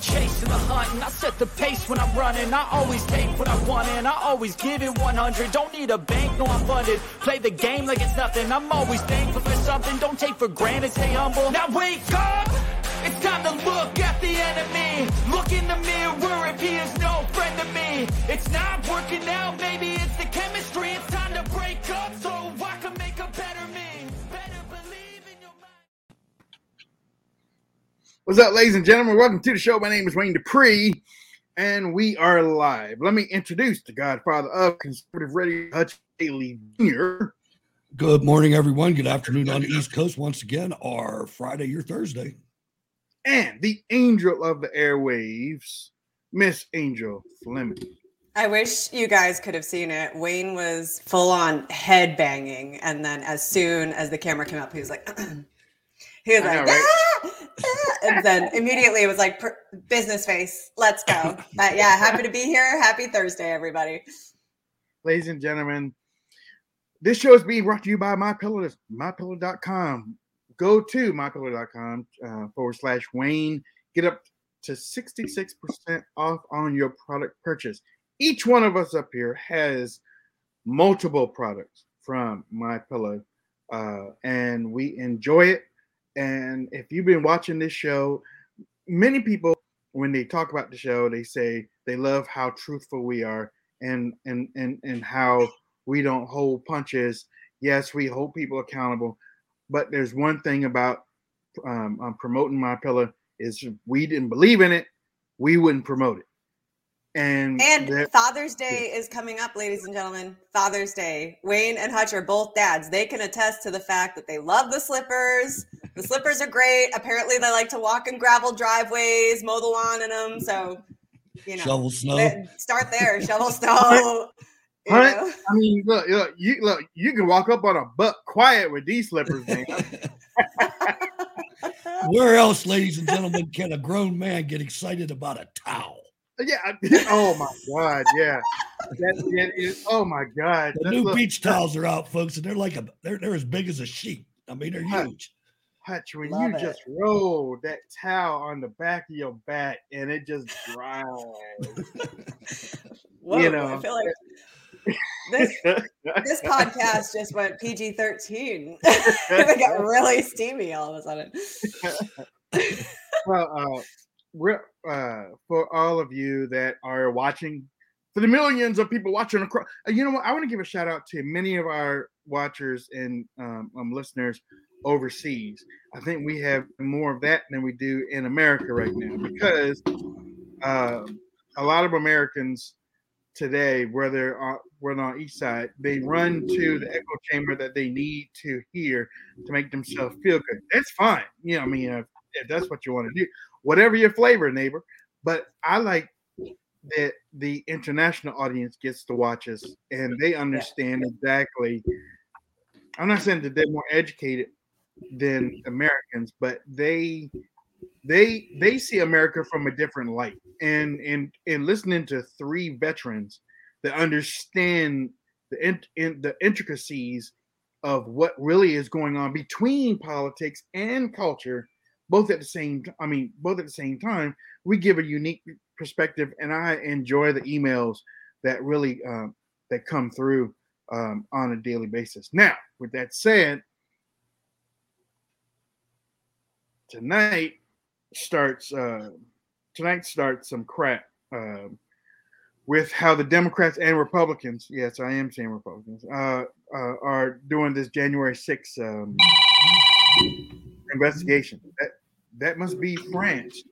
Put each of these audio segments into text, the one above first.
Chase and the hunt, and I set the pace when I'm running. I always take what I want, and I always give it 100. Don't need a bank, no, I'm funded. Play the game like it's nothing. I'm always thankful for something. Don't take for granted, stay humble. Now wake up! It's time to look at the enemy. Look in the mirror if he is no friend to me. It's not working out, maybe it's the chemistry. What's up, ladies and gentlemen? Welcome to the show. My name is Wayne Dupree, and we are live. Let me introduce the godfather of conservative radio, Hutch Haley Jr. Good morning, everyone. Good afternoon on the East Coast once again, our Friday or Thursday. and the angel of the airwaves, Miss Angel Fleming. I wish you guys could have seen it. Wayne was full on head banging, and then as soon as the camera came up, he was like, he was I like, know, right? "Ah, ah," and then immediately it was like business face. Let's go. But yeah, happy to be here. Happy Thursday, everybody. Ladies and gentlemen, this show is being brought to you by MyPillow, MyPillow.com. Go to MyPillow.com uh, forward slash Wayne. Get up to 66% off on your product purchase. Each one of us up here has multiple products from MyPillow, uh, and we enjoy it. And if you've been watching this show, many people, when they talk about the show, they say they love how truthful we are and and and and how we don't hold punches. Yes, we hold people accountable, but there's one thing about um, um, promoting my pillow is if we didn't believe in it, we wouldn't promote it. And, And there- Father's Day is coming up, ladies and gentlemen. Father's Day. Wayne and Hutch are both dads. They can attest to the fact that they love the slippers. The slippers are great. Apparently, they like to walk in gravel driveways, mow the lawn in them. So, you know, Shovel snow. start there. Shovel snow. you Hunt, know. I mean, look, look, you look, you can walk up on a buck quiet with these slippers, man. Where else, ladies and gentlemen, can a grown man get excited about a towel? Uh, yeah. Oh my god. Yeah. That, that is, oh my god. The That's new look- beach towels are out, folks, and they're like a they're they're as big as a sheep. I mean, they're huge. Hutch, when Love you it. just roll that towel on the back of your back and it just dries. Whoa, you I know. feel like this this podcast just went PG 13. it got really steamy all of a sudden. well, uh, re- uh, for all of you that are watching, for the millions of people watching across, uh, you know what? I want to give a shout out to many of our watchers and um, um, listeners overseas. I think we have more of that than we do in America right now because uh, a lot of Americans today, whether on, whether on each side, they run to the echo chamber that they need to hear to make themselves feel good. That's fine. You know, I mean, if, if that's what you want to do, whatever your flavor, neighbor. But I like that the international audience gets to watch us and they understand exactly. I'm not saying that they're more educated than Americans, but they they they see America from a different light. And and and listening to three veterans that understand the in, in the intricacies of what really is going on between politics and culture, both at the same I mean, both at the same time, we give a unique perspective, and I enjoy the emails that really um, that come through um, on a daily basis. Now, with that said, tonight starts uh, tonight starts some crap um with how the Democrats and Republicans, yes, I am saying Republicans, uh, uh, are doing this January 6th um, investigation. That that must be France.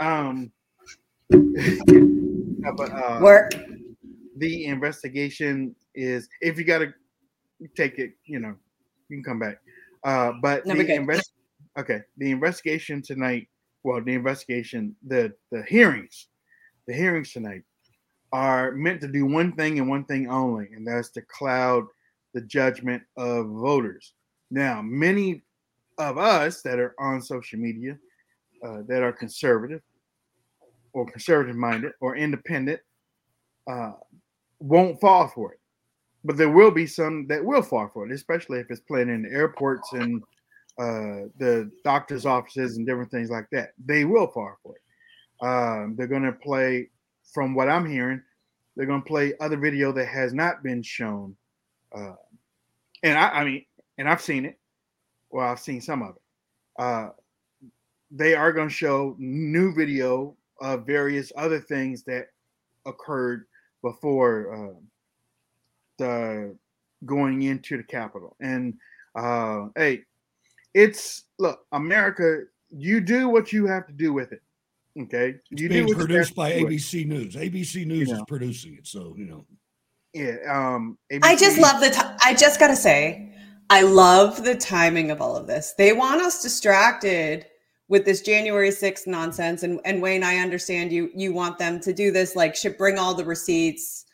Um, but, uh, Work. the investigation is if you got to take it, you know, you can come back. Uh, but No, the we're good. invest- okay, the investigation tonight. Well, the investigation, the the hearings, the hearings tonight are meant to do one thing and one thing only, and that's to cloud the judgment of voters. Now, many of us that are on social media uh, that are conservative or conservative minded or independent uh, won't fall for it. But there will be some that will fall for it, especially if it's playing in airports and uh, the doctor's offices and different things like that. They will fall for it. Um, they're going to play, from what I'm hearing, they're going to play other video that has not been shown. Uh, and I, I mean, and I've seen it. Well, I've seen some of it. Uh, they are going to show new video of various other things that occurred before uh, the going into the Capitol. And uh, hey, it's look, America. You do what you have to do with it. Okay, It's you being what you produced have by to do with it. ABC News. ABC News You is producing it, so you know. Yeah. Um. I just ABC love the. T- I just gotta say, I love the timing of all of this. They want us distracted with this January 6th nonsense. And and Wayne, I understand you. You want them to do this, like should bring all the receipts,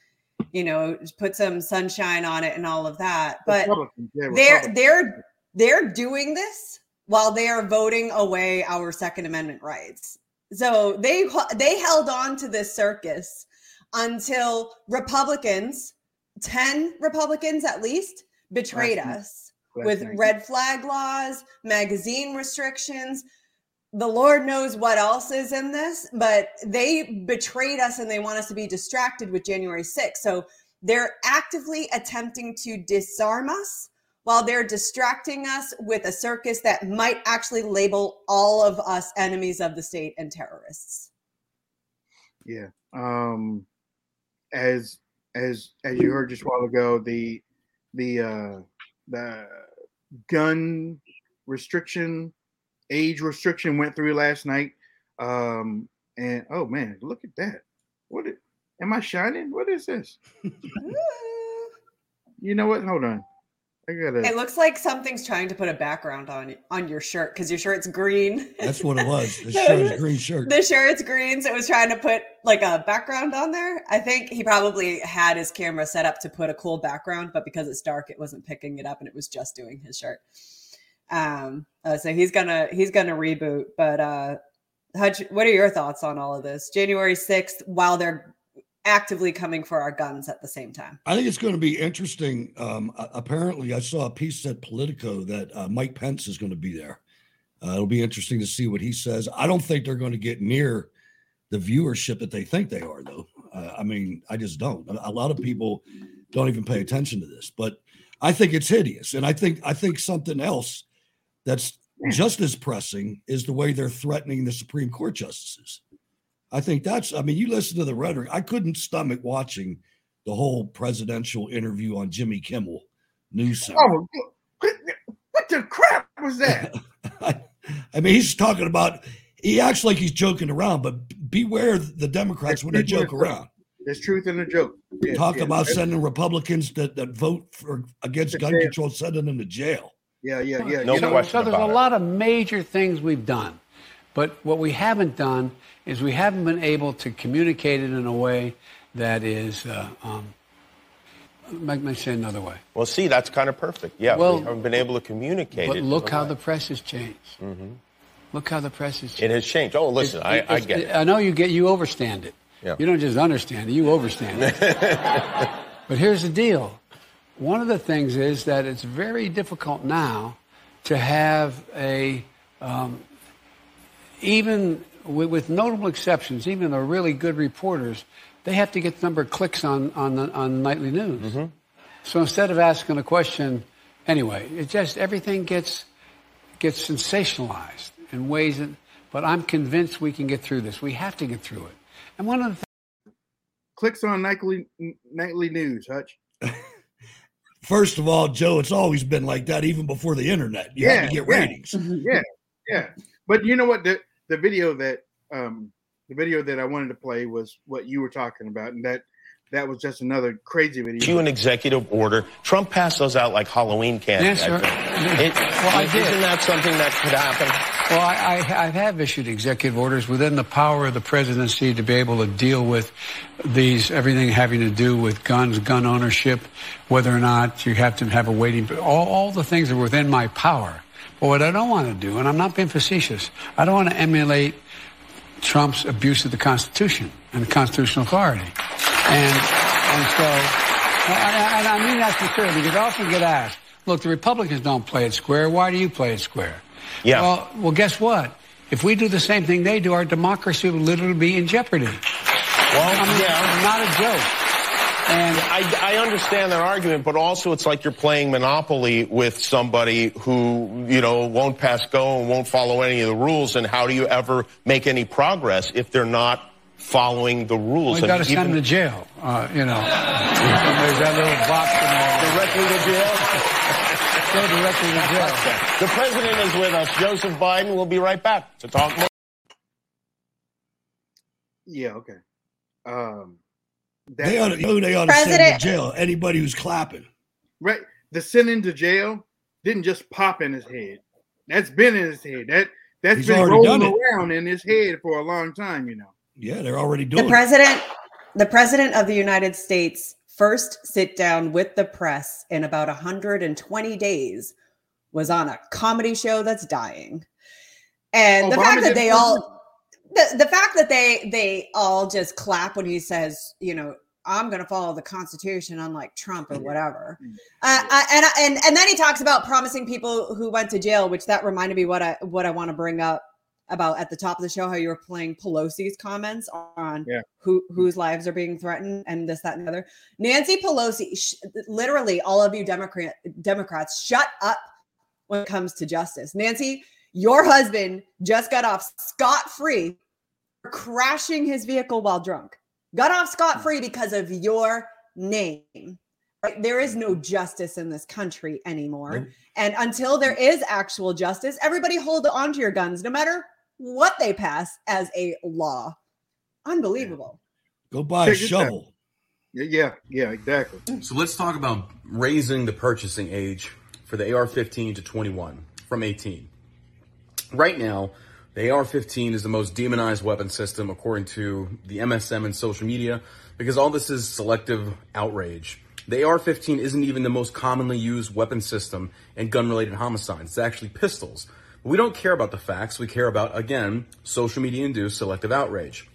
you know, put some sunshine on it and all of that. But Republicans, yeah, Republicans. they're they're doing this while they are voting away our Second Amendment rights. So they they held on to this circus until Republicans, ten Republicans at least, betrayed night. us Last with night. red flag laws, magazine restrictions. The Lord knows what else is in this, but they betrayed us and they want us to be distracted with January 6th. So they're actively attempting to disarm us while they're distracting us with a circus that might actually label all of us enemies of the state and terrorists. Yeah. Um as as as you heard just a while ago, the the uh the gun restriction, age restriction went through last night. Um and oh man, look at that. What am I shining? What is this? You know what? Hold on. I gotta It looks like something's trying to put a background on on your shirt because your shirt's green. That's what it was. The shirt is green shirt. the shirt's green, so it was trying to put like a background on there. I think he probably had his camera set up to put a cool background, but because it's dark, it wasn't picking it up, and it was just doing his shirt. Um, uh, so he's gonna he's gonna reboot. But uh, Hutch, what are your thoughts on all of this? January sixth, while they're actively coming for our guns at the same time. I think it's going to be interesting. Um, apparently, I saw a piece at Politico that uh, Mike Pence is going to be there. Uh, it'll be interesting to see what he says. I don't think they're going to get near the viewership that they think they are, though. Uh, I mean, I just don't. A, a lot of people don't even pay attention to this, but I think it's hideous, and I think I think something else that's just as pressing is the way they're threatening the Supreme Court justices. I think that's. I mean, you listen to the rhetoric. I couldn't stomach watching the whole presidential interview on Jimmy Kimmel News. Oh, what, what the crap was that? I, I mean, he's talking about. He acts like he's joking around, but beware the Democrats when they joke around. There's truth in the joke. Yeah, Talk yeah. about sending Republicans that, that vote for against To gun jail. control, sending them to jail. Yeah, yeah, yeah. No you know, question So there's about a it. lot of major things we've done. But what we haven't done is we haven't been able to communicate it in a way that is, uh, um, let me say another way. Well, see, that's kind of perfect. Yeah, Well, we haven't been able to communicate But look how way. the press has changed. Look how the press has changed. it has changed. Oh, listen, I, I It's- get it. I know you get you overstand it. Yeah. You don't just understand it, you overstand it. but here's the deal. One of the things is that it's very difficult now to have a um, even with, with notable exceptions, even the really good reporters, they have to get the number of clicks on on the, on nightly news. Mm-hmm. So instead of asking a question, anyway, it just everything gets gets sensationalized in ways that. But I'm convinced we can get through this. We have to get through it. And one of the things. clicks on nightly nightly news, Hutch. First of all, Joe, it's always been like that, even before the internet. You had Yeah, to get yeah. ratings. Mm-hmm. Yeah, yeah. But you know what? The the video that um the video that I wanted to play was what you were talking about, and that that was just another crazy video. You an executive order. Trump passed those out like Halloween candy. Yes, sir. It, Well, I did. Isn't that something that could happen? Well, I, I, I have issued executive orders within the power of the presidency to be able to deal with these, everything having to do with guns, gun ownership, whether or not you have to have a waiting, all, all the things are within my power. But what I don't want to do, and I'm not being facetious, I don't want to emulate Trump's abuse of the Constitution and the constitutional authority. And, and so, and, and I mean that sincerely because I often get asked, look, the Republicans don't play it square. Why do you play it square? Yeah. Well, well, guess what? If we do the same thing they do, our democracy will literally be in jeopardy. Well, I mean, yeah. not a joke. And I, I understand that argument, but also it's like you're playing Monopoly with somebody who, you know, won't pass go and won't follow any of the rules. And how do you ever make any progress if they're not following the rules? we got to send them to jail. Uh, you know, there's that little box in there. directly to jail. Go directly to jail. The president is with us. Joseph Biden. We'll be right back to talk more. Yeah, okay. Um, They ought to, you know, they ought to send President- to jail anybody who's clapping. right. The sending to jail didn't just pop in his head. That's been in his head. That that's He's been rolling around in his head for a long time. You know. Yeah, they're already The doing it. president, the president of the United States first sit down with the press in about 120 days was on a comedy show that's dying. And the fact that they all the, the fact that they they all just clap when he says, you know, I'm going to follow the Constitution, unlike Trump or whatever. Uh, I, and I- and and then he talks about promising people who went to jail, which that reminded me what I what I want to bring up about at the top of the show how you were playing Pelosi's comments on Yeah. who whose lives are being threatened and this that and the other. Nancy Pelosi, sh- literally, all of you Democrat Democrats, shut up when it comes to justice. Nancy, your husband just got off scot free for crashing his vehicle while drunk. Got off scot free because of your name. Right? There is no justice in this country anymore. Nope. And until there is actual justice, everybody hold on to your guns, no matter what they pass as a law. Unbelievable. Go buy a Check this out. shovel. Yeah, yeah, yeah, exactly. So let's talk about raising the purchasing age for the AR 15 to 21 from 18. Right now, the AR 15 is the most demonized weapon system according to the MSM and social media because all this is selective outrage. The AR 15 isn't even the most commonly used weapon system in gun related homicides, it's actually pistols. But we don't care about the facts, we care about, again, social media induced selective outrage.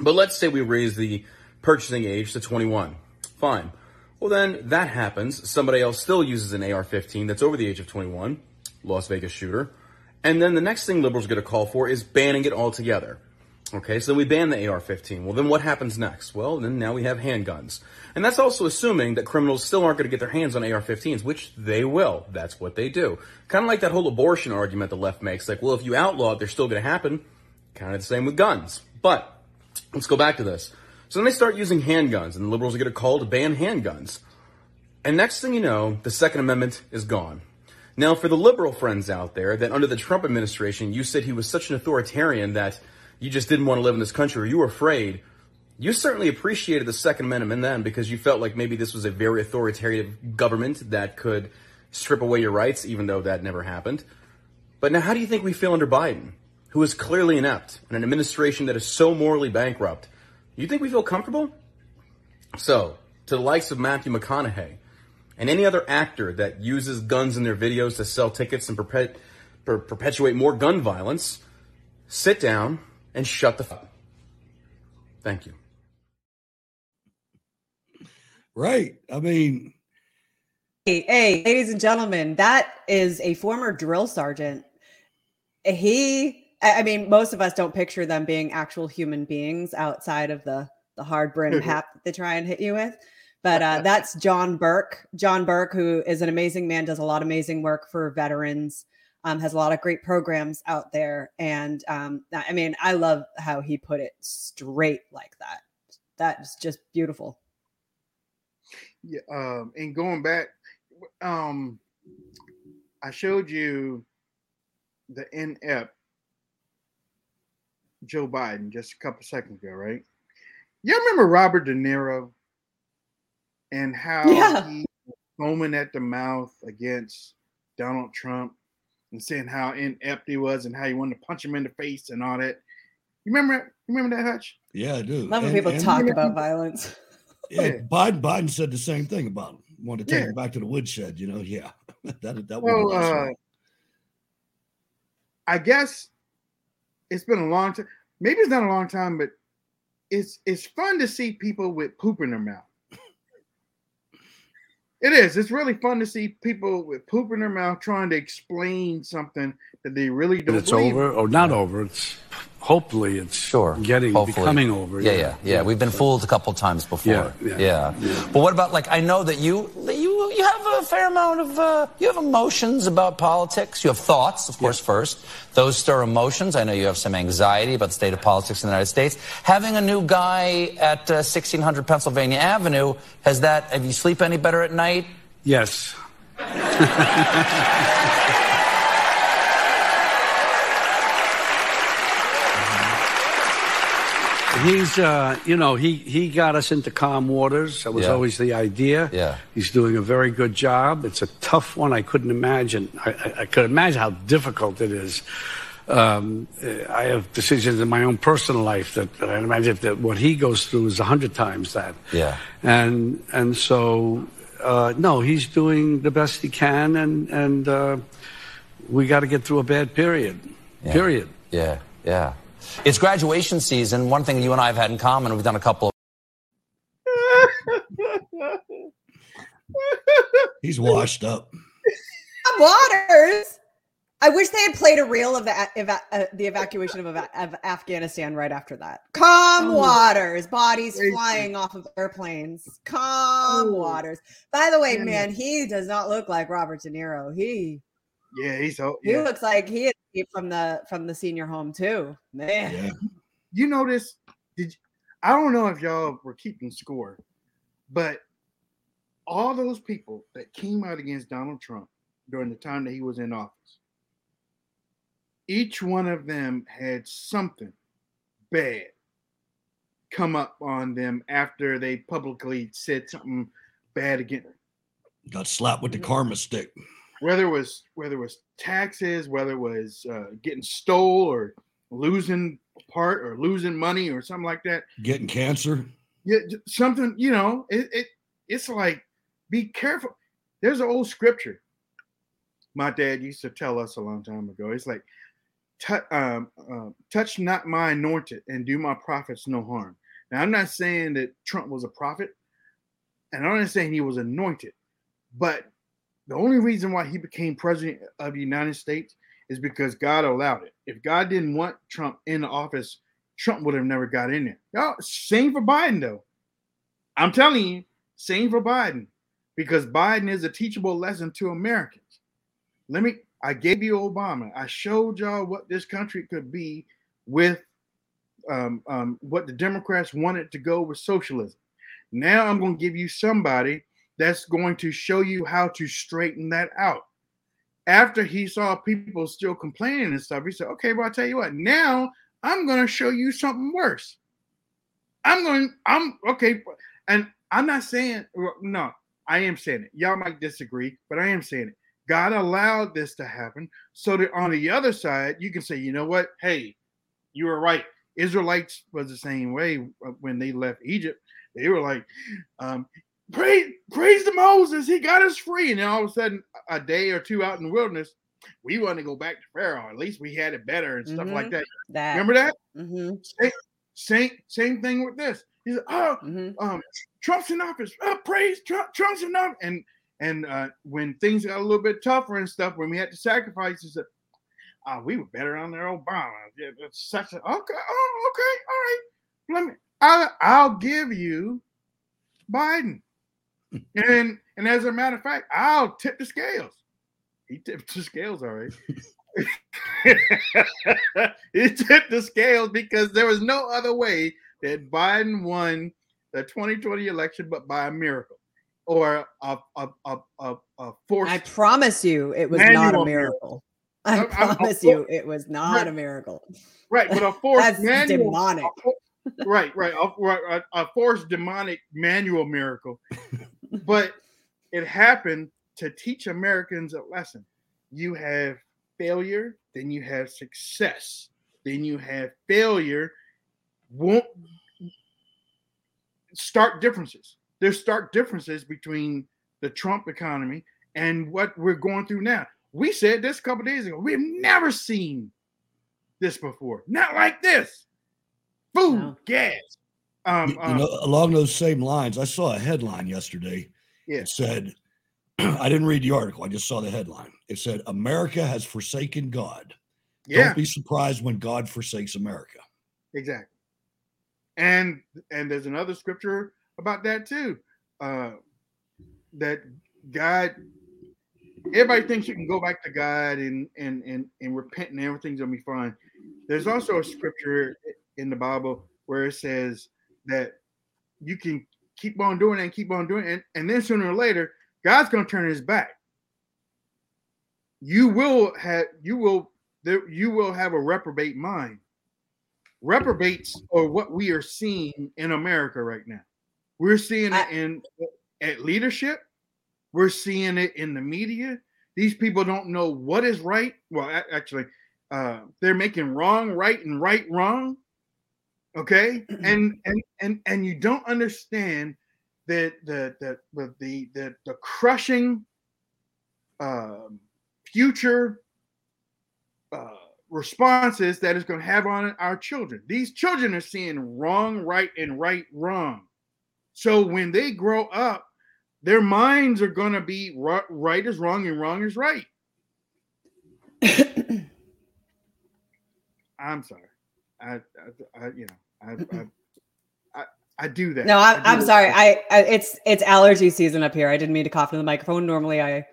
But let's say we raise the purchasing age to 21. Fine. Well, then that happens. Somebody else still uses an AR 15 that's over the age of 21, Las Vegas shooter. And then the next thing liberals going to call for is banning it altogether. Okay, so we ban the AR 15. Well, then what happens next? Well, then now we have handguns. And that's also assuming that criminals still aren't going to get their hands on AR 15s, which they will. That's what they do. Kind of like that whole abortion argument the left makes. Like, well, if you outlaw it, they're still going to happen. Kind of the same with guns. But let's go back to this. So then they start using handguns, and the liberals get a call to ban handguns. And next thing you know, the Second Amendment is gone. Now, for the liberal friends out there, that under the Trump administration, you said he was such an authoritarian that you just didn't want to live in this country or you were afraid. You certainly appreciated the Second Amendment then because you felt like maybe this was a very authoritative government that could strip away your rights, even though that never happened. But now, how do you think we feel under Biden, who is clearly inept, and an administration that is so morally bankrupt? You think we feel comfortable? So, to the likes of Matthew McConaughey and any other actor that uses guns in their videos to sell tickets and perpet- per- perpetuate more gun violence, sit down and shut the fuck up. Thank you. Right. I mean, Hey, hey, ladies and gentlemen, that is a former drill sergeant. He, I I mean, most of us don't picture them being actual human beings outside of the the hard brim hat that they try and hit you with. But uh, that's John Burke. John Burke, who is an amazing man, does a lot of amazing work for veterans. Um, has a lot of great programs out there, and um, I mean, I love how he put it straight like that. That's just beautiful. Yeah, um, and going back, um, I showed you the inept Joe Biden just a couple seconds ago, right? You remember Robert De Niro and how Yeah. he was foaming at the mouth against Donald Trump and saying how inept he was and how he wanted to punch him in the face and all that. You remember? You remember that, Hutch? Yeah, I do. Love when And- people and- talk about violence. Yeah, Yeah. Biden, Biden said the same thing about him. Wanted to take Yeah. him back to the woodshed. You know, yeah, that that Well, would uh, I guess it's been a long time. Maybe it's not a long time, but it's it's fun to see people with poop in their mouth. It is. It's really fun to see people with poop in their mouth trying to explain something that they really don't And it's believe. over, or not over. It's hopefully it's Sure. getting hopefully. becoming over. Yeah, yeah, yeah. We've been fooled a couple times before. Yeah, yeah, But what about like I know that you you you have a fair amount of uh, you have emotions about politics. You have thoughts, of course, first. Those stir emotions. I know you have some anxiety about the state of politics in the United States. Having a new guy at uh, 1600 Pennsylvania Avenue has that? Have you sleep any better at night? Yes. He's, uh, you know, he, he got us into calm waters. That was Yeah. always the idea. Yeah. He's doing a very good job. It's a tough one. I couldn't imagine. I, I, I could imagine how difficult it is. Um, I have decisions in my own personal life that, that I imagine that what he goes through is a hundred times that. Yeah. And and so uh, no, he's doing the best he can, and and uh, we got to get through a bad period. Yeah. Period. Yeah, yeah. It's graduation season. One thing you and I have had in common, we've done a couple of he's washed up. Waters. I wish they had played a reel of the, eva- uh, the evacuation of, of Afghanistan right after that. Calm Oh. waters, bodies Crazy. flying off of airplanes. Calm Oh. waters. By the way, Damn it. man, he does not look like Robert De Niro. He Yeah, he's so he yeah. looks like he escaped from the from the senior home too. Man, Yeah, you notice did you, i don't know if y'all were keeping score but all those people that came out against donald trump during the time that he was in office each one of them had something bad come up on them after they publicly said something bad against got slapped with the karma stick. Whether it was whether it was taxes, whether it was uh, getting stole or losing part or losing money or something like that. Getting cancer. Yeah, something you know. It, it it's like be careful. There's an old scripture. My dad used to tell us a long time ago. It's like, um, uh, touch not my anointed and do my prophets no harm. Now I'm not saying that Trump was a prophet, and I'm not saying he was anointed, but the only reason why he became president of the United States is because God allowed it. If God didn't want Trump in the office, Trump would have never got in there. Y'all, same for Biden though. I'm telling you, same for Biden, because Biden is a teachable lesson to Americans. Let me. I gave you Obama. I showed y'all what this country could be with um, um, what the Democrats wanted to go with socialism. Now I'm going to give you somebody that's going to show you how to straighten that out. After he saw people still complaining and stuff, he said, "Okay, well, I'll tell you what. Now I'm going to show you something worse. I'm going. I'm okay, and I'm not saying no. I am saying it. Y'all might disagree, but I am saying it. God allowed this to happen so that on the other side, you can say, you know what? Hey, you were right. Israelites was the same way when they left Egypt. They were like, um, praise, praise the Moses. He got us free. And then all of a sudden, a day or two out in the wilderness, we want to go back to Pharaoh. At least we had it better and stuff like Mhm. that. that Remember that? hmm Same, same, same thing with this. He said, oh, hmm um, Trump's in office. Oh, praise Trump. Trump's in office. And and uh, when things got a little bit tougher and stuff, when we had to sacrifice, he said, "Ah, we were better under Obama." Yeah, it's such a okay. Oh, okay, all right. Let me. I, I'll give you Biden, and and as a matter of fact, I'll tip the scales. He tipped the scales, all right. he tipped the scales because there was no other way that Biden won the 2020 election but by a miracle or a a a a, a force. I promise you, it was not a Manual miracle. I promise you, it was not Right. a miracle. right, but a force That's manual. demonic. right, right, a, right, a, a forced demonic manual miracle. But it happened to teach Americans a lesson. You have failure, then you have success, then you have failure. Won't stark differences. There's stark differences between the Trump economy and what we're going through now. We said this a couple days ago. We've never seen this before. Not like this. Food, no. gas. Um, you, you know, um, along those same lines, I saw a headline yesterday. Yeah. It said, I didn't read the article. I just saw the headline. It said, America has forsaken God. Yeah. Don't be surprised when God forsakes America. Exactly. And and there's another scripture about that too. Uh that God everybody thinks you can go back to God and and and, and repent and everything's gonna be fine. There's also a scripture in the Bible where it says that you can keep on doing and keep on doing and, and then sooner or later, God's gonna turn his back. You will have you will there you will have a reprobate mind. Reprobates are what we are seeing in America right now. We're seeing it in at leadership. We're seeing it in the media. These people don't know what is right. Well, actually, uh, they're making wrong right and right wrong. Okay, and and and and you don't understand that the the the the the, crushing uh, future uh, responses that is going to have on our children. These children are seeing wrong, right, and right, wrong. So when they grow up, their minds are going to be right, right is wrong and wrong is right. I'm sorry. I, I, I you know, I, I, I, I do that. No, I, am sorry. I, I, it's it's allergy season up here. I didn't mean to cough in the microphone. Normally, I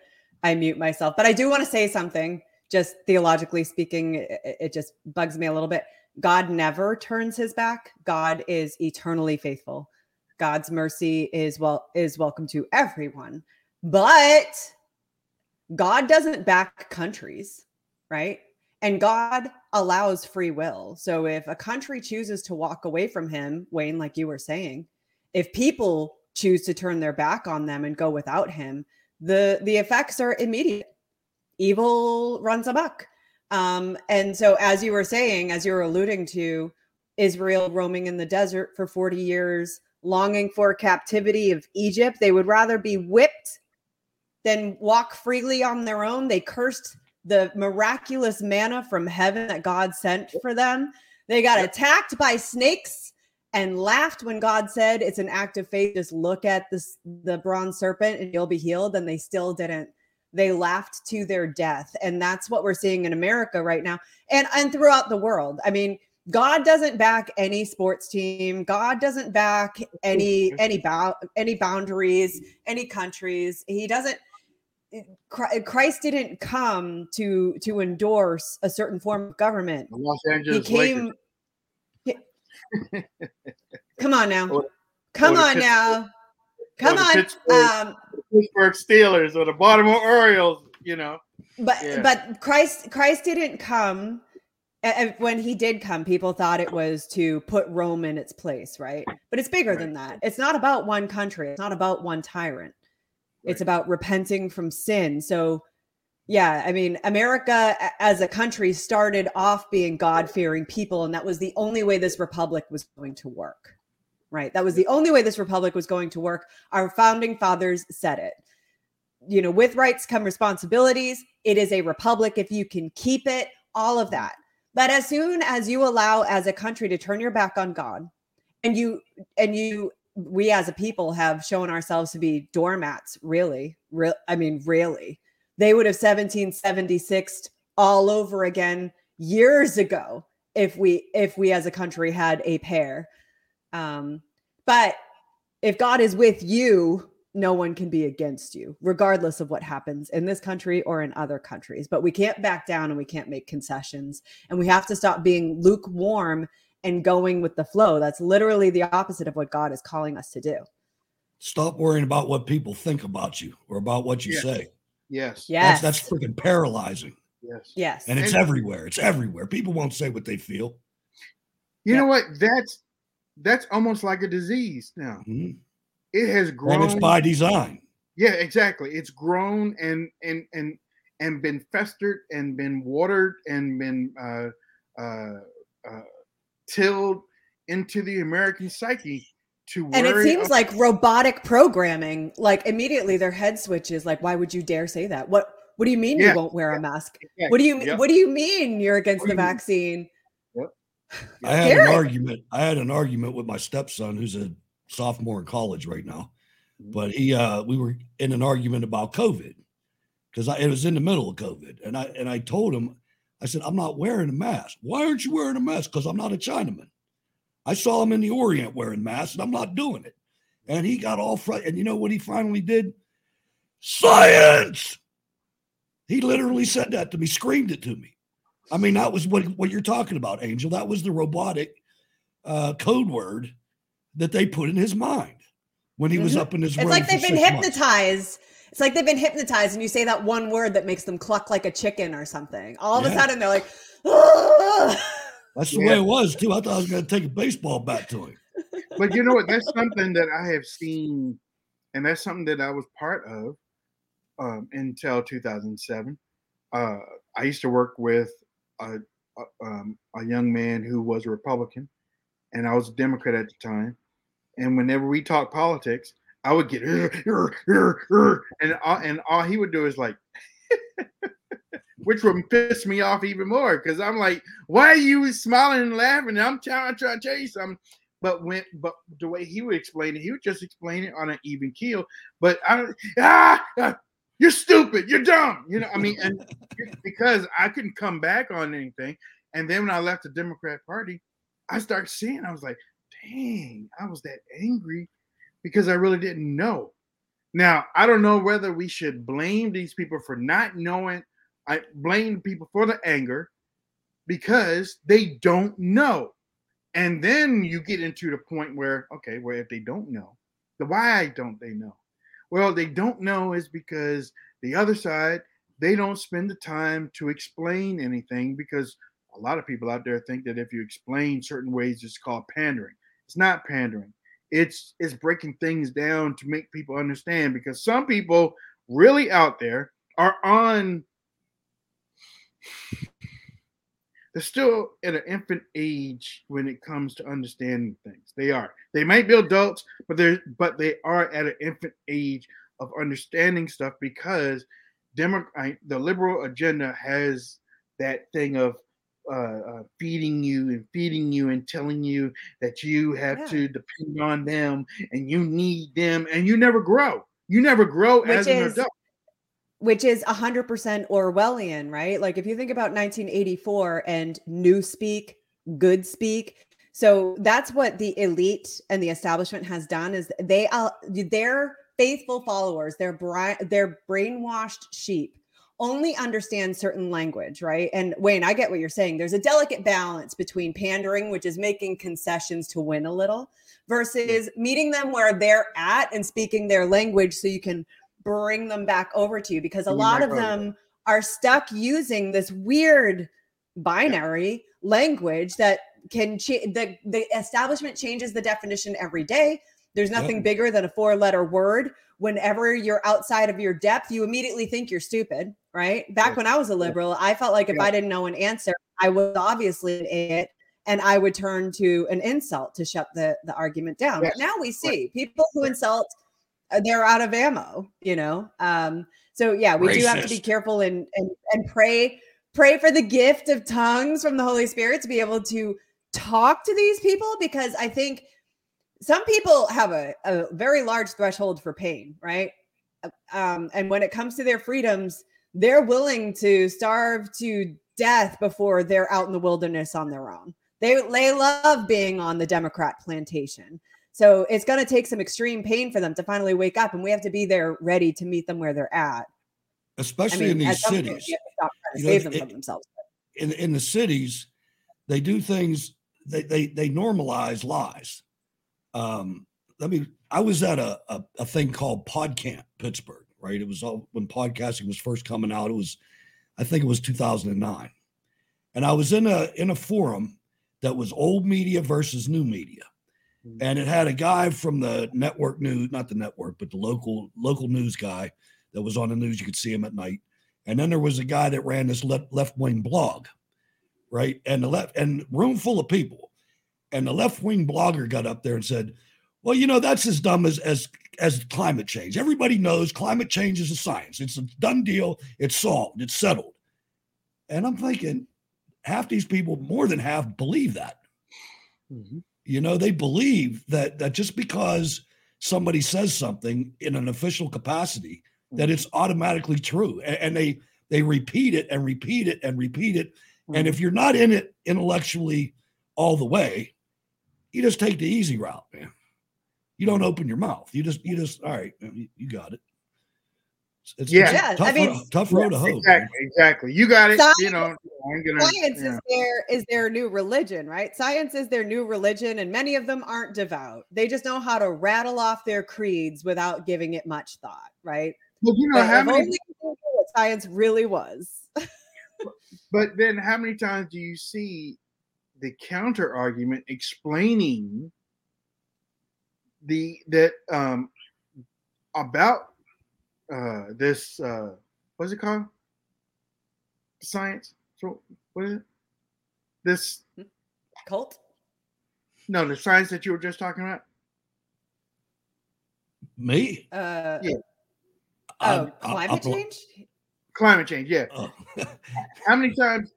I mute myself, but I do want to say something. Just theologically speaking, it, it just bugs me a little bit. God never turns his back. God is eternally faithful. God's mercy is well is welcome to everyone. But God doesn't back countries, right? And God allows free will. So if a country chooses to walk away from him, Wayne, like you were saying, if people choose to turn their back on them and go without him, the the effects are immediate. Evil runs amok. Um, and so as you were saying, as you were alluding to, Israel roaming in the desert for 40 years, longing for captivity of Egypt. They would rather be whipped than walk freely on their own. They cursed the miraculous manna from heaven that God sent for them. They got attacked by snakes and laughed when God said it's an act of faith. Just look at this the bronze serpent and you'll be healed. And they still didn't. They laughed to their death. And that's what we're seeing in America right now and, and throughout the world. I mean, God doesn't back any sports team. God doesn't back any mm-hmm. any bound any boundaries, mm-hmm. any countries. He doesn't Christ didn't come to to endorse a certain form of government. Los Angeles he came he, Come on now. Come on now. Come on. Pittsburgh, um, Pittsburgh Steelers or the Baltimore Orioles, you know. But yeah. but Christ Christ didn't come and when he did come, people thought it was to put Rome in its place, right? But it's bigger right. than that. It's not about one country, it's not about one tyrant. Right. It's about repenting from sin. So, yeah, I mean, America as a country started off being God fearing people, and that was the only way this republic was going to work, right? That was the only way this republic was going to work. Our founding fathers said it. You know, with rights come responsibilities. It is a republic if you can keep it, all of that. But as soon as you allow as a country to turn your back on God and you and you we as a people have shown ourselves to be doormats, really. Real I mean, really. They would have 1776 all over again years ago if we if we as a country had a pair. Um, but if God is with you, no one can be against you, regardless of what happens in this country or in other countries. But we can't back down and we can't make concessions. And we have to stop being lukewarm and going with the flow. That's literally the opposite of what God is calling us to do. Stop worrying about what people think about you or about what you yes. say. Yes. Yes. That's, that's freaking paralyzing. Yes. Yes. And it's and, everywhere. It's everywhere. People won't say what they feel. You know what? That's that's almost like a disease now. Mm-hmm it has grown. And it's by design. Yeah, exactly. It's grown and and and and been festered and been watered and been uh, uh, uh, tilled into the American psyche to And it seems ab- like robotic programming, like immediately their head switches. Like, why would you dare say that? What What do you mean Yeah, you won't wear a mask? yeah, What do you yep. What do you mean you're against What the you mean? vaccine? I had Garrett. an argument. I had an argument with my stepson, who's a sophomore in college right now. Mm-hmm. But he, uh, we were in an argument about COVID because I it was in the middle of COVID, and I and I told him, I said, I'm not wearing a mask. Why aren't you wearing a mask? Because I'm not a Chinaman. I saw him in the Orient wearing masks, and I'm not doing it. And he got all frightened. And you know what he finally did? Science. He literally said that to me, screamed it to me. I mean, that was what, what you're talking about, Angel. That was the robotic uh, code word that they put in his mind when he was Mhm. up in his It's room. It's like they've been six months. Hypnotized. It's like they've been hypnotized, and you say that one word that makes them cluck like a chicken or something. All of a sudden, they're like, "Ugh." That's the Yeah. way it was too. I thought I was going to take a baseball bat to him. but you know what? That's something that I have seen, and that's something that I was part of um, until 2007. Uh, I used to work with a, a, um, a young man who was a Republican, and I was a Democrat at the time. And whenever we talked politics, I would get and all, and all he would do is like, which would piss me off even more because I'm like, why are you smiling and laughing? I'm trying, trying to tell you something. But when, but the way he would explain it, he would just explain it on an even keel. But I don't, ah, ah, you're stupid, you're dumb. You know, I mean, and because I couldn't come back on anything. And then when I left the Democrat Party, I started seeing, I was like, dang, I was that angry because I really didn't know. Now, I don't know whether we should blame these people for not knowing. I blame people for the anger because they don't know. And then you get into the point where, okay, well, if they don't know, then why don't they know? Well, they don't know is because the other side, they don't spend the time to explain anything because a lot of people out there think that if you explain certain ways, it's called pandering. It's not pandering. It's it's breaking things down to make people understand because some people really out there are on they're still at an infant age when it comes to understanding things. They are. They might be adults, but they're but they are at an infant age of understanding stuff because Demo- the liberal agenda has that thing of uh, uh, feeding you and feeding you and telling you that you have Yeah. to depend on them and you need them and you never grow. You never grow Which as an is- adult. which is 100% Orwellian, right? Like if you think about 1984 and new speak, good speak. So that's what the elite and the establishment has done is they are their faithful followers, their bri- their brainwashed sheep only understand certain language, right? And Wayne, I get what you're saying. There's a delicate balance between pandering, which is making concessions to win a little, versus meeting them where they're at and speaking their language so you can bring them back over to you because a lot of them are stuck using this weird binary language that can change the, the establishment changes the definition every day there's Yeah. nothing bigger than a four letter word. Whenever you're outside of your depth you immediately think you're stupid right? Back Yeah. when i was a liberal i felt like if i didn't know an answer i was obviously an idiot and i would turn to an insult to shut the the argument down. Yes. but now we see people who insult uh, they're out of ammo you know? Um so yeah we do have to be careful and and and pray pray for the gift of tongues from the holy spirit to be able to talk to these people because i think some people have a, a very large threshold for pain right Uh, um, and when it comes to their freedoms they're willing to starve to death before they're out in the wilderness on their own they they love being on the democrat plantation so it's going to take some extreme pain for them to finally wake up and we have to be there ready to meet them where they're at especially in mean, at these cities. we have to stop trying to You know, save them it- from themselves. in in the cities, they do things. They they they normalize lies. Um, let me. I was at a a, a thing called Podcamp Pittsburgh. Right, it was all when podcasting was first coming out. It was, I think it was 2009, and I was in a in a forum that was old media versus new media, and it had a guy from the network news, not the network, but the local local news guy that was on the news. You could see him at night, and then there was a guy that ran this left wing blog, right? And the left and room full of people, and the left wing blogger got up there and said, "Well, you know that's as dumb as as as climate change. Everybody knows climate change is a science. It's a done deal. It's solved. It's settled." And I'm thinking, half these people, more than half, believe that. Mm-hmm. You know, they believe that that just because somebody says something in an official capacity, that it's automatically true, and, and they they repeat it and repeat it and repeat it. And if you're not in it intellectually all the way, you just take the easy route, man. You don't open your mouth. You just you just all right. You, you got it. It's, it's Yeah. a Yeah, tough, I mean- road, tough road to hoe. man. Exactly, exactly. You got it. Science- you know, I'm gonna. Science yeah. is their is their new religion, right? Science is their new religion, and many of them aren't devout. They just know how to rattle off their creeds without giving it much thought, right? But you know But how many? only people knew what science really was. But then, how many times do you see the counter argument explaining the that um about uh this uh what's it called? Science. So what is it? This Cult? no, the science that you were just talking about. Me? Uh, Yeah. oh, I'm- I'm- climate I'm- change? Climate change. Yeah. oh. How many times?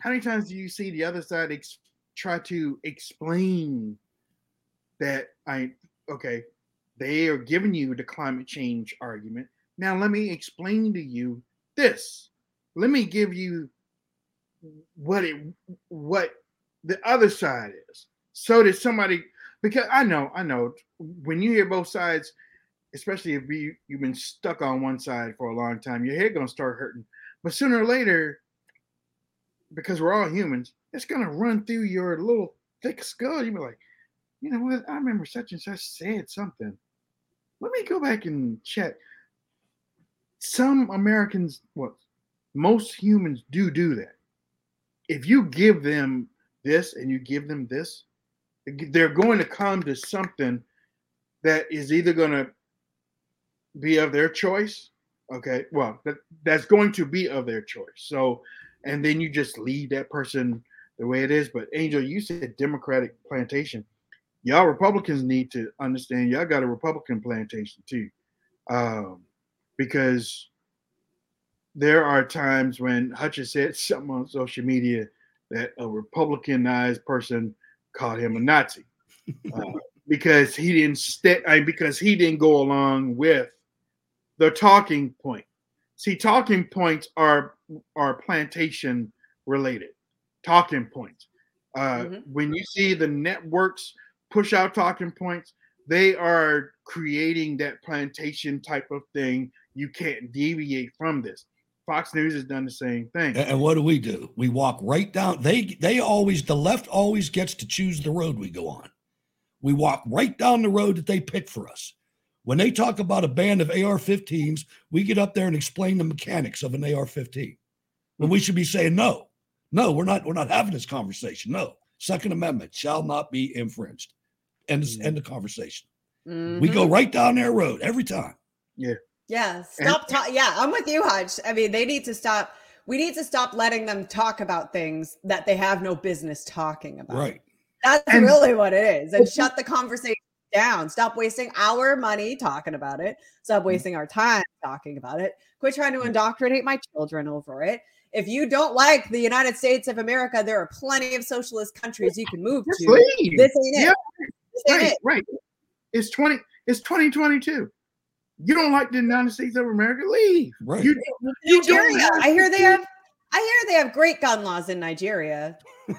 How many times do you see the other side ex- try to explain that I okay? They are giving you the climate change argument. Now let me explain to you this. Let me give you what it what the other side is. So that somebody because I know I know when you hear both sides, especially if you you've been stuck on one side for a long time, your head gonna start hurting. But sooner or later, because we're all humans, it's gonna run through your little thick skull. You'll be like, you know what? I remember such and such said something. Let me go back and check. Some Americans, what most humans do do that. If you give them this and you give them this, they're going to come to something that is either going to be of their choice. Okay. Well, that, that's going to be of their choice. So, and then you just leave that person the way it is. But Angel, you said Democratic plantation. Y'all Republicans need to understand y'all got a Republican plantation too. Um, because there are times when Hutchins said something on social media that a Republicanized person called him a Nazi uh, because he didn't stay, I mean, because he didn't go along with the talking point. See, talking points are are plantation related. Talking points. Uh, Mhm. When you see the networks push out talking points, they are creating that plantation type of thing. You can't deviate from this. Fox News has done the same thing. And what do we do? We walk right down. They they always the left always gets to choose the road we go on. We walk right down the road that they pick for us. When they talk about a band of AR-15s, we get up there and explain the mechanics of an AR-15. When we should be saying no, no, we're not. We're not having this conversation. No, Second Amendment shall not be infringed. End end the conversation. We go Mhm. right down their road every time. Yeah, Yeah. stop. Ta- yeah, I'm with you, Hutch. I mean, they need to stop. We need to stop letting them talk about things that they have no business talking about. Right. That's And- really what it is. And shut the conversation down. Stop wasting our money talking about it. Stop Mm-hmm. wasting our time talking about it. Quit trying to indoctrinate my children over it. If you don't like the United States of America, there are plenty of socialist countries you can move Just to. leave. This ain't it. Yeah, This ain't right, it. right. It's twenty. It's twenty twenty two. You don't like the United States of America? Leave. Right. You, you don't Nigeria. I hear to they have. I hear they have great gun laws in Nigeria.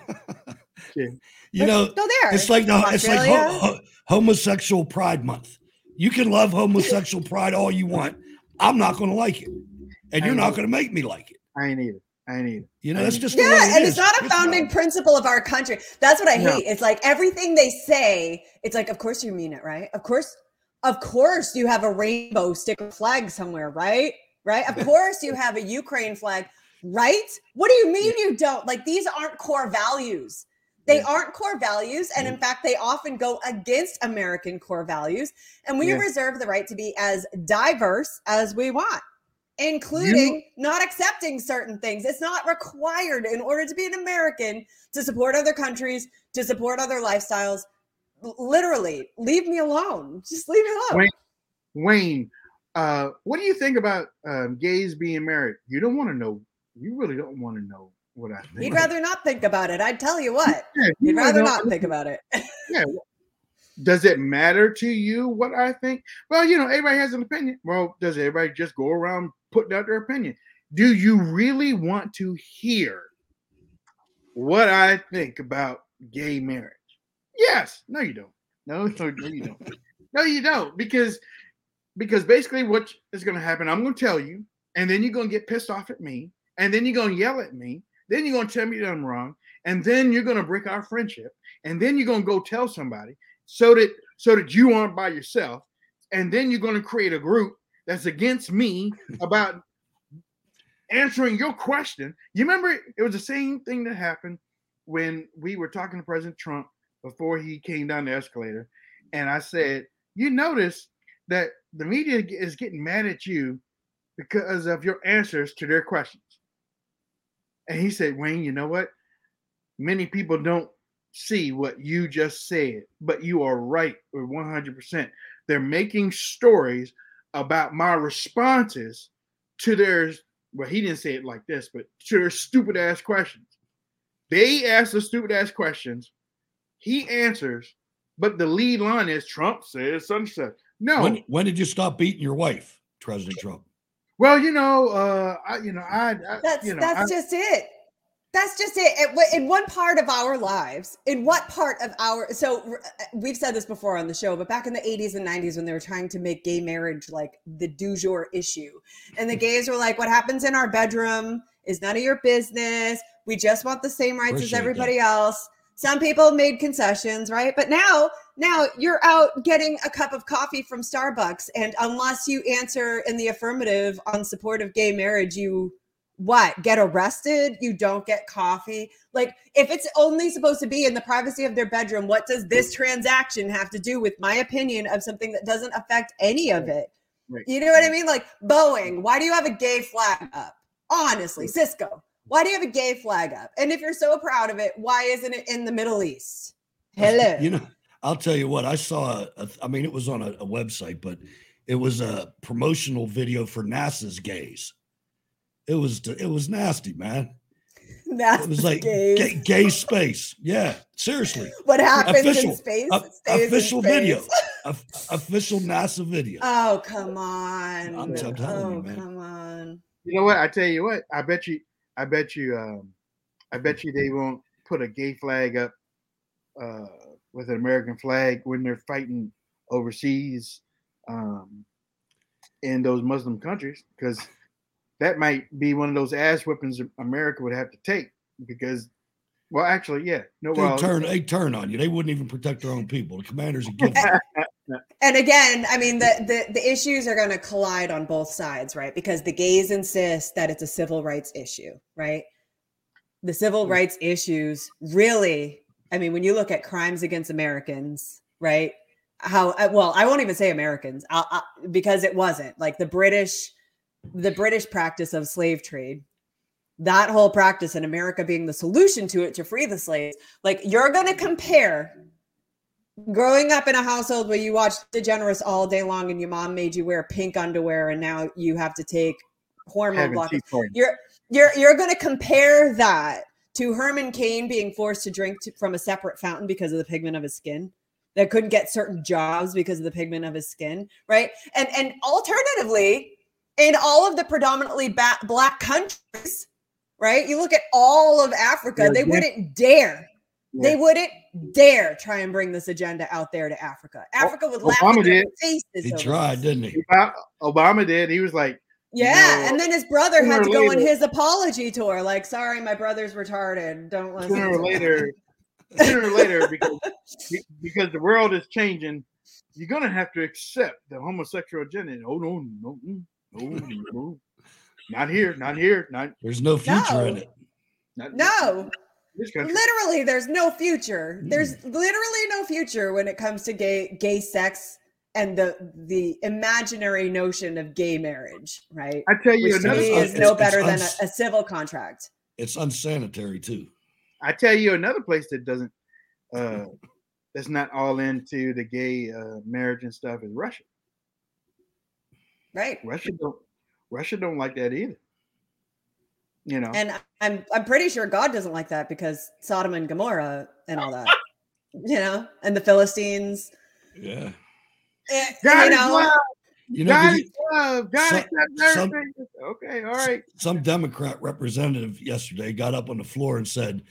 You know, go there. It's like no, it's like ho- ho- homosexual pride month. You can love homosexual pride all you want. I'm not going to like it, and you're not going to make me like it. I ain't either. I ain't either. You know, that's just the way Yeah, it and is. it's not a founding principle of our country. That's what I No. hate. It's like everything they say, it's like, of course you mean it, right? Of course, of course you have a rainbow sticker flag somewhere, right? Right? Of course you have a Ukraine flag, right? What do you mean you don't? Like these aren't core values. They Yeah. aren't core values. And in fact, they often go against American core values. And we Yeah. reserve the right to be as diverse as we want, including not accepting certain things. It's not required in order to be an American to support other countries, to support other lifestyles. Literally, leave me alone. Just leave me alone. Wayne, Wayne, uh, what do you think about um, gays being married? You don't want to know. You really don't want to know what I think. He'd rather not think about it. I'd tell you what. Yeah, He'd rather not think about it. Yeah. Does it matter to you what I think? Well, you know, everybody has an opinion. Well, does everybody just go around putting out their opinion? Do you really want to hear what I think about gay marriage? Yes. No, you don't. No, no, no, you don't. No, you don't. Because because basically what is going to happen, I'm going to tell you, and then you're going to get pissed off at me, and then you're going to yell at me, then you're going to tell me that I'm wrong, and then you're going to break our friendship, and then you're going to go tell somebody so that so that you aren't by yourself, and then you're going to create a group that's against me about answering your question. You remember it was the same thing that happened when we were talking to President Trump before he came down the escalator, and I said, "You notice that the media is getting mad at you because of your answers to their questions." And he said, "Wayne, you know what? Many people don't see what you just said, but you are right with 100%. They're making stories about my responses to their, well, he didn't say it like this, but to their stupid ass questions. They ask the stupid ass questions, he answers, but the lead line is Trump says such and such. No, When, when did you stop beating your wife, President Trump? Well, you know, uh, I, you know, I, I That's you know, that's I- just it. That's just it. In one part of our lives, in what part of our so uh, we've said this before on the show, but back in the 80s and 90s when they were trying to make gay marriage like the du jour issue, and the gays were like, "What happens in our bedroom is none of your business. We just want the same rights as that. everybody else." Some people made concessions, right? But now, now you're out getting a cup of coffee from Starbucks, and unless you answer in the affirmative on support of gay marriage, you what get arrested? You don't get coffee? Like if it's only supposed to be in the privacy of their bedroom what does this transaction have to do with my opinion of something that doesn't affect any of it? Right. you know what i mean? Like boeing why do you have a gay flag up? Honestly cisco why do you have a gay flag up and if you're so proud of it why isn't it in the middle east hello You know, I'll tell you what, I saw, a, I mean, it was on a, a website, but it was a promotional video for NASA's gays. It was, it was nasty, man. that's It was like gay, gay space. Yeah, seriously. what happens official- in space a- it stays in official video. space. Of- official NASA video. Oh come on! I'm- I'm telling you, oh man. come on! You know what? I tell you what. I bet you. I bet you. Um, I bet you they won't put a gay flag up uh, with an American flag when they're fighting overseas um, in those Muslim countries because that might be one of those ass whippings America would have to take because, well, actually, yeah, no, They well, turn, they turn on you. They wouldn't even protect their own people. The commanders would give And again, I mean the the, the issues are going to collide on both sides, right? Because the gays insist that it's a civil rights issue, right? The civil rights issues really, I mean, when you look at crimes against Americans, right? How uh, well, I won't even say Americans I, I, because it wasn't like the British, the British practice of slave trade. That whole practice in America being the solution to it to free the slaves. Like you're going to compare growing up in a household where you watched DeGeneres all day long and your mom made you wear pink underwear and now you have to take hormone blockers. You're you're you're going to compare that to Herman Cain being forced to drink to, from a separate fountain because of the pigment of his skin. That couldn't get certain jobs because of the pigment of his skin, right? And and alternatively, in all of the predominantly ba- black countries, right? You look at all of Africa, Yeah, they yeah. wouldn't dare Yeah. they wouldn't dare try and bring this agenda out there to Africa. Africa would laugh Obama in their did. faces. He tried, this. didn't he? Obama- Obama did. He was like, Yeah, know, and then his brother had to or go on his apology tour. Like, sorry, my brother's retarded. Don't listen. sooner to or later, sooner or later, because because the world is changing, you're gonna have to accept the homosexual agenda. Oh no, no, no, no, no, not here, not here, not There's no future in it. not No, This country. Literally there's no future Hmm. there's literally no future when it comes to gay gay sex and the the imaginary notion of gay marriage right I tell you which to another- me is It's- no it's better than uns- a, a civil contract It's unsanitary too. I tell you another place that doesn't uh that's not all into the gay uh marriage and stuff is Russia. right Russia don't Russia don't like that either. You know. and i'm i'm pretty sure god doesn't like that because sodom and gomorrah and all that you know and the philistines Yeah. eh, God you is know love. You know, God is love. God some- accepts some- everything. okay, all right. some Democrat representative yesterday got up on the floor and said,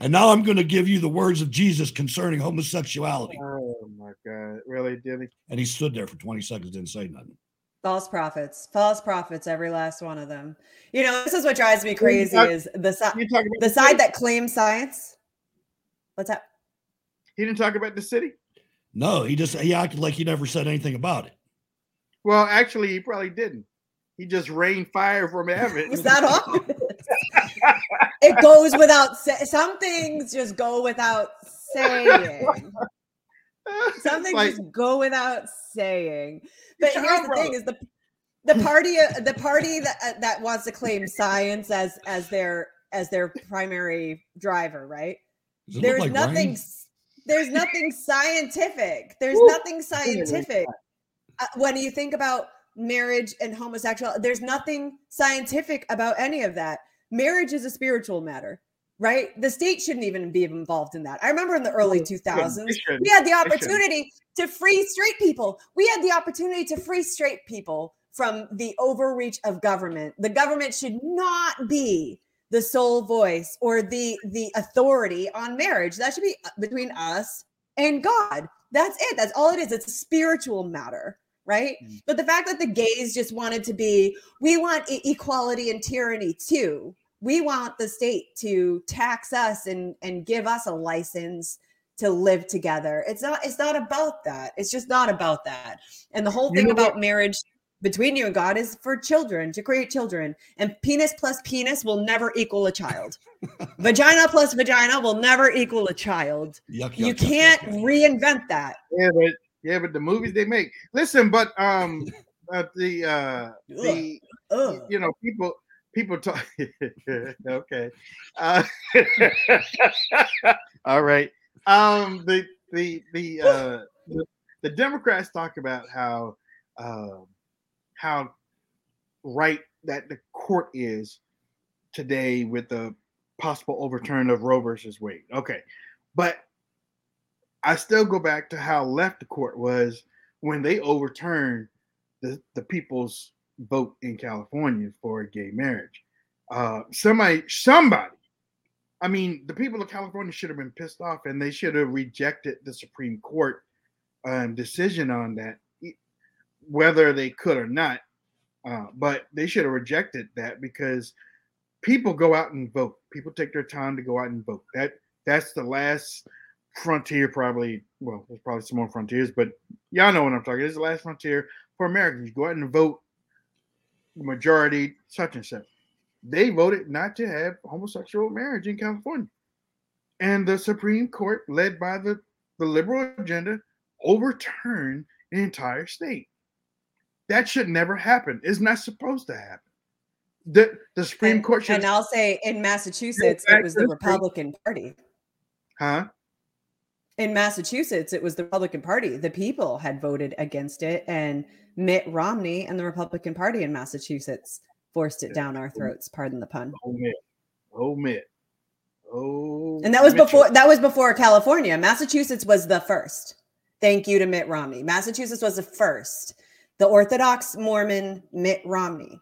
"And now I'm going to give you the words of Jesus concerning homosexuality." Oh my God, really, Dilly? And he stood there for 20 seconds, didn't say nothing. False prophets false prophets every last one of them you know this is what drives me crazy talk- is the side You talking the side that claims science what's that He didn't talk about the city. No, he just he acted like he never said anything about it. Well, actually, he probably didn't. He just rained fire from heaven. Was that all? it goes without say- some things just go without saying. Some things like- just go without saying. But here's up, the thing: is the the party uh, the party that uh, that wants to claim science as as their as their primary driver, right? Does it look There's like nothing. rain? s- There's nothing scientific. There's Woo. nothing scientific uh, when you think about marriage and homosexuality. There's nothing scientific about any of that. Marriage is a spiritual matter, right? The state shouldn't even be involved in that. I remember in the early 2000s, shouldn't. They shouldn't. we had the opportunity to free straight people. We had the opportunity to free straight people from the overreach of government. The government should not be the sole voice or the the authority on marriage. That should be uh, between us and God. That's it. That's all it is. It's a spiritual matter, right? Mm. But the fact that the gays just wanted to be, we want e- equality and tyranny too. We want the state to tax us and and give us a license to live together. It's not it's not about that. It's just not about that. And the whole You thing about marriage between you and God is for children, to create children. And penis plus penis will never equal a child. vagina plus vagina will never equal a child. Yuck, You yuck, yuck, can't yuck, reinvent that. Yeah, but yeah, but the movies they make. Listen, but um, uh, the uh, the Ugh. you know people people talk. okay, uh, all right. Um, the the the uh the, the Democrats talk about how um how right that the court is today with the possible overturn of Roe versus Wade. Okay, but I still go back to how left the court was when they overturned the, the people's vote in California for gay marriage. Uh, somebody, somebody, I mean, the people of California should have been pissed off and they should have rejected the Supreme Court um, decision on that, whether they could or not. Uh, but they should have rejected that because people go out and vote. People take their time to go out and vote. That that's the last frontier, probably. Well, there's probably some more frontiers, but y'all know what I'm talking. Is the last frontier for Americans. You Go out and vote. Majority, such and such. They voted not to have homosexual marriage in California, and the Supreme Court, led by the the liberal agenda, overturned the entire state. That should never happen. It's not supposed to happen. The the Supreme And, Court should, and I'll say in Massachusetts, it was the the Republican Party. huh? In Massachusetts, it was the Republican Party. The people had voted against it, and Mitt Romney and the Republican Party in Massachusetts forced it down our throats. Pardon the pun. Oh Mitt. Oh Mitt. Oh And that was Mitchell. before that was before California. Massachusetts was the first. Thank you to Mitt Romney. Massachusetts was the first. The Orthodox Mormon Mitt Romney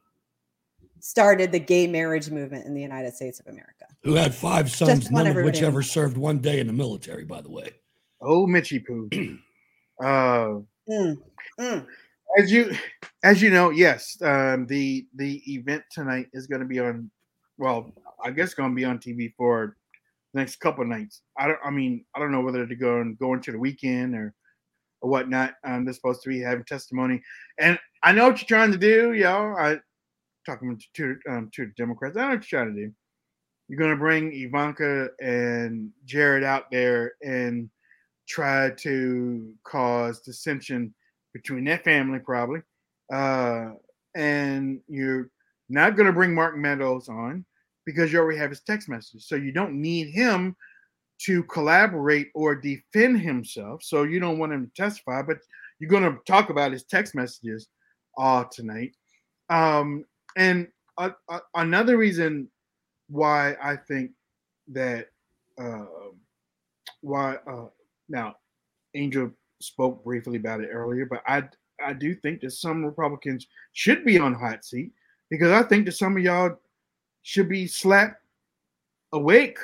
started the gay marriage movement in the United States of America. Who had five sons, want none of which ever served one day in the military, by the way. Oh Mitchy Poo. uh Mm, mm. as you as you know, yes, um the the event tonight is gonna be on well, I guess gonna be on TV for the next couple nights. I don't I mean, I don't know whether to go and go into the weekend or or whatnot. Um they're supposed to be having testimony. And I know what you're trying to do, y'all. I talking to um to the Democrats. I know what you're trying to do. you're going to bring Ivanka and Jared out there and try to cause dissension between that family, probably. Uh, and you're not going to bring Mark Meadows on because you already have his text message. So you don't need him to collaborate or defend himself. So you don't want him to testify, but you're going to talk about his text messages all tonight. Um, and uh, uh, another reason why I think that uh, why uh, now Angel spoke briefly about it earlier, but I I do think that some Republicans should be on hot seat because I think that some of y'all should be slapped awake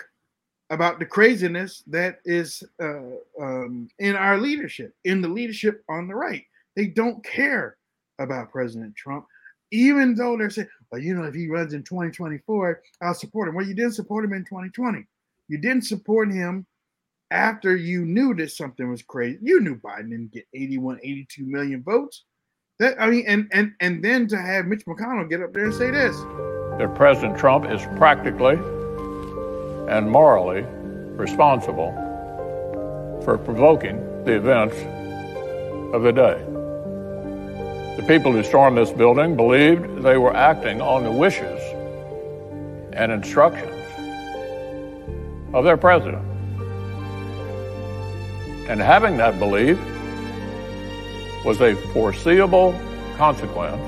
about the craziness that is uh, um, in our leadership, in the leadership on the right. They don't care about President Trump, even though they're saying, well, you know, if he runs in 2024, I'll support him. Well, you didn't support him in 2020. You didn't support him after you knew that something was crazy. You knew Biden didn't get 81, 82 million votes. That I mean, and and and then to have Mitch McConnell get up there and say this. That President Trump is practically and morally responsible for provoking the events of the day. The people who stormed this building believed they were acting on the wishes and instructions of their president. And having that belief was a foreseeable consequence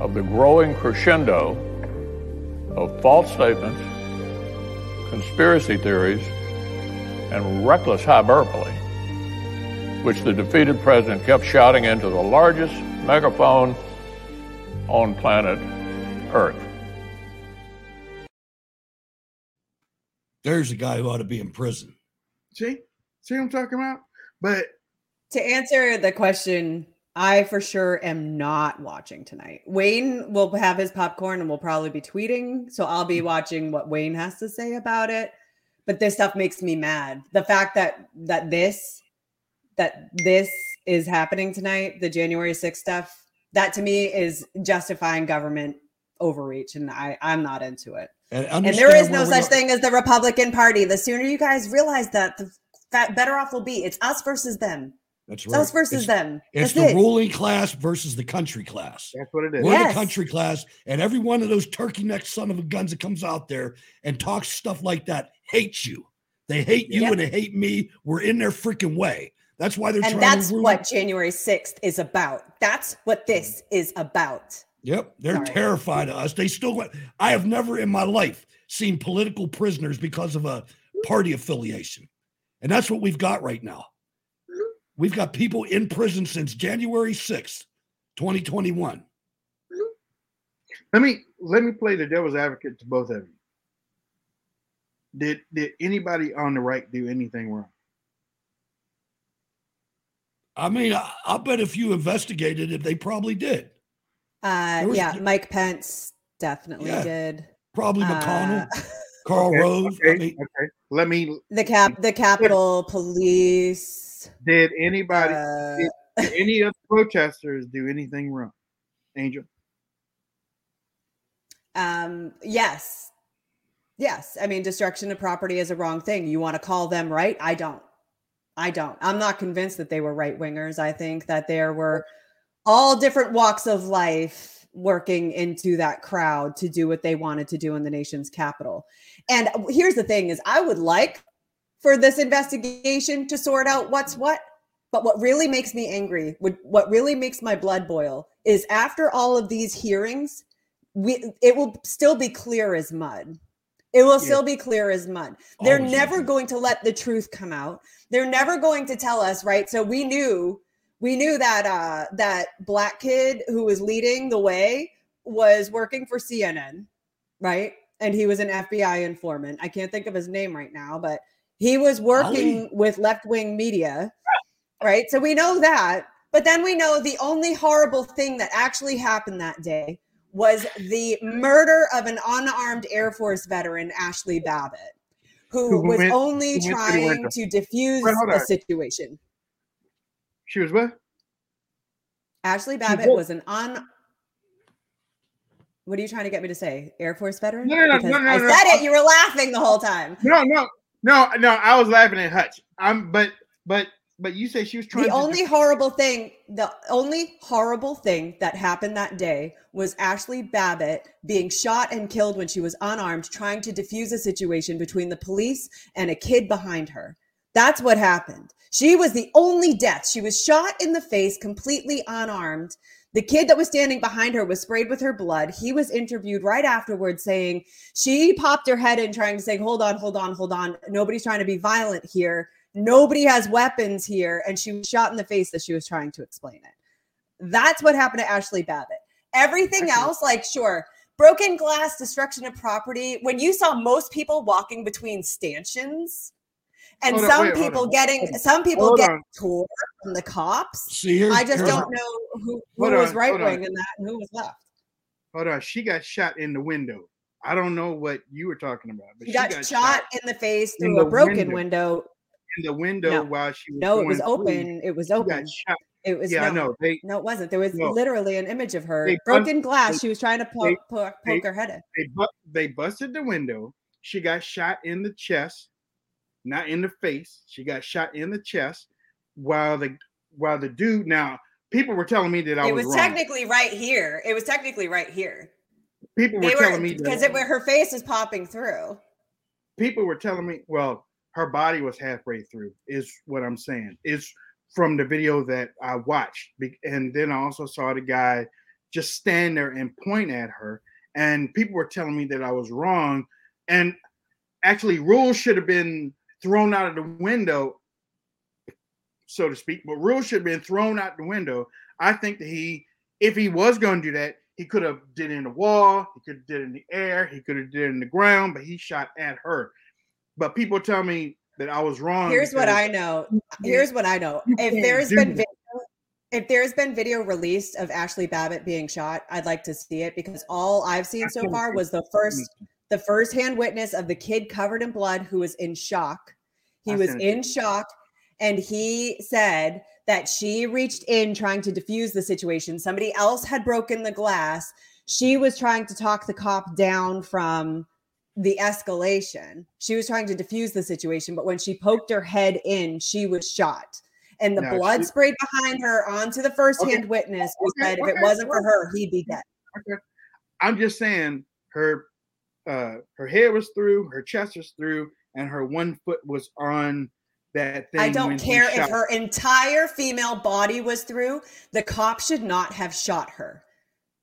of the growing crescendo of false statements, conspiracy theories, and reckless hyperbole, which the defeated president kept shouting into the largest megaphone on planet Earth. There's a guy who ought to be in prison. See, see what I'm talking about? But to answer the question, I for sure am not watching tonight. Wayne will have his popcorn and will probably be tweeting. So I'll be watching what Wayne has to say about it. But this stuff makes me mad. The fact that that this that this is happening tonight, the January 6th stuff, that to me is justifying government overreach. And I, I'm not into it. And, and there understand is no such are- thing as the Republican Party. The sooner you guys realize that, the that better off we'll be. It's us versus them. That's It's right. us versus It's- them. It's the it. ruling class versus the country class. that's what it is. We're Yes. the country class, and every one of those turkey neck son of a guns that comes out there and talks stuff like that hates you. They hate you Yep. and they hate me. We're in their freaking way. That's why they're And trying that's to ruin. what January 6th is about. That's what mm. this is about. Yep, they're Sorry. terrified of us. They still want. I have never in my life seen political prisoners because of a party affiliation, and that's what we've got right now. We've got people in prison since January sixth, twenty twenty one. Let me let me play the devil's advocate to both of you. Did did anybody on the right do anything wrong? I mean, I, I bet if you investigated it, they probably did. Uh, was- yeah, Mike Pence definitely Yeah. did. Probably Uh, McConnell, Karl Okay, Rove. I Okay, mean, okay. Let me. The cap, the Capitol Police. Did anybody, Uh, did, did any of the protesters do anything wrong? Angel. um, yes, yes. I mean, destruction of property is a wrong thing. You want to call them right? I don't. I don't. I'm not convinced that they were right wingers. I think that there were all different walks of life working into that crowd to do what they wanted to do in the nation's capital. And here's the thing is I would like for this investigation to sort out what's what. But what really makes me angry, what what really makes my blood boil is after all of these hearings, we it will still be clear as mud. It will Yeah. still be clear as mud. They're never going to let the truth come out. They're never going to tell us, right? So we knew we knew that uh that black kid who was leading the way was working for CNN, right? And he was an FBI informant. I can't think of his name right now, but he was working with left-wing media, right? So we know that. But then we know the only horrible thing that actually happened that day was the murder of an unarmed Air Force veteran, Ashley Babbitt, who Who was went- only who went to trying to defuse the on. situation. She was what? Ashley Babbitt was an un What are you trying to get me to say? Air Force veteran? No, no, no, Because no, no, I no. said it. You were laughing the whole time. No, no, no, no. I was laughing at Hutch. I'm, but, but, but you say she was trying. The to only horrible thing, the only horrible thing that happened that day was Ashley Babbitt being shot and killed when she was unarmed, trying to defuse a situation between the police and a kid behind her. That's what happened. She was the only death. She was shot in the face, completely unarmed. The kid that was standing behind her was sprayed with her blood. He was interviewed right afterwards saying she popped her head in, trying to say, Hold on, hold on, hold on. Nobody's trying to be violent here. Nobody has weapons here. And she was shot in the face as she was trying to explain it. That's what happened to Ashley Babbitt. Everything else, like, sure, broken glass, destruction of property. When you saw most people walking between stanchions, and Hold on, some wait, people getting on. some people Hold get on. tore from the cops. See, I just don't know who, who was right wing in that and who was left. Hold on. She got shot in the window. I don't know what you were talking about, but She got, shot, in the face through a broken window. window. in the window No. while she was. No, it was through. open. It was open. shot. It was Yeah, I no, know. They no, it wasn't. There was No. literally an image of her They broken bust- glass. they- she was trying to poke, they- poke, they- poke her head in. they bu- they busted the window. She got shot in the chest, not in the face. She got shot in the chest while the while the dude. Now people were telling me that I was It was, was technically right here. It was technically right here. people were They telling me because it, her face is popping through. people were telling me. Well, her body was halfway through. Is what I'm saying. Is from the video that I watched, and then I also saw the guy just stand there and point at her, and people were telling me that I was wrong, and actually rules should have been thrown out of the window so to speak but rules should have been thrown out the window. I think that he if he was going to do that he could have did it in the wall he could have did it in the air he could have did it in the ground but he shot at her. But people tell me that i was wrong Here's what I know. Here's what I know. If there's been video, if there's been video released of Ashley Babbitt being shot, I'd like to see it because all I've seen so far was the first the first hand witness of the kid covered in blood who was in shock. He was sent it to in shock and he said that she reached in trying to defuse the situation. Somebody else had broken the glass. She was trying to talk the cop down from the escalation. She was trying to defuse the situation, but when she poked her head in, she was shot. And the No, blood she- sprayed behind her onto the first hand witness who Okay, said if it wasn't for her, he'd be dead. Okay. I'm just saying her uh her head was through, her chest was through, and her one foot was on that thing. I don't care if her entire female body was through. The cop should not have shot her.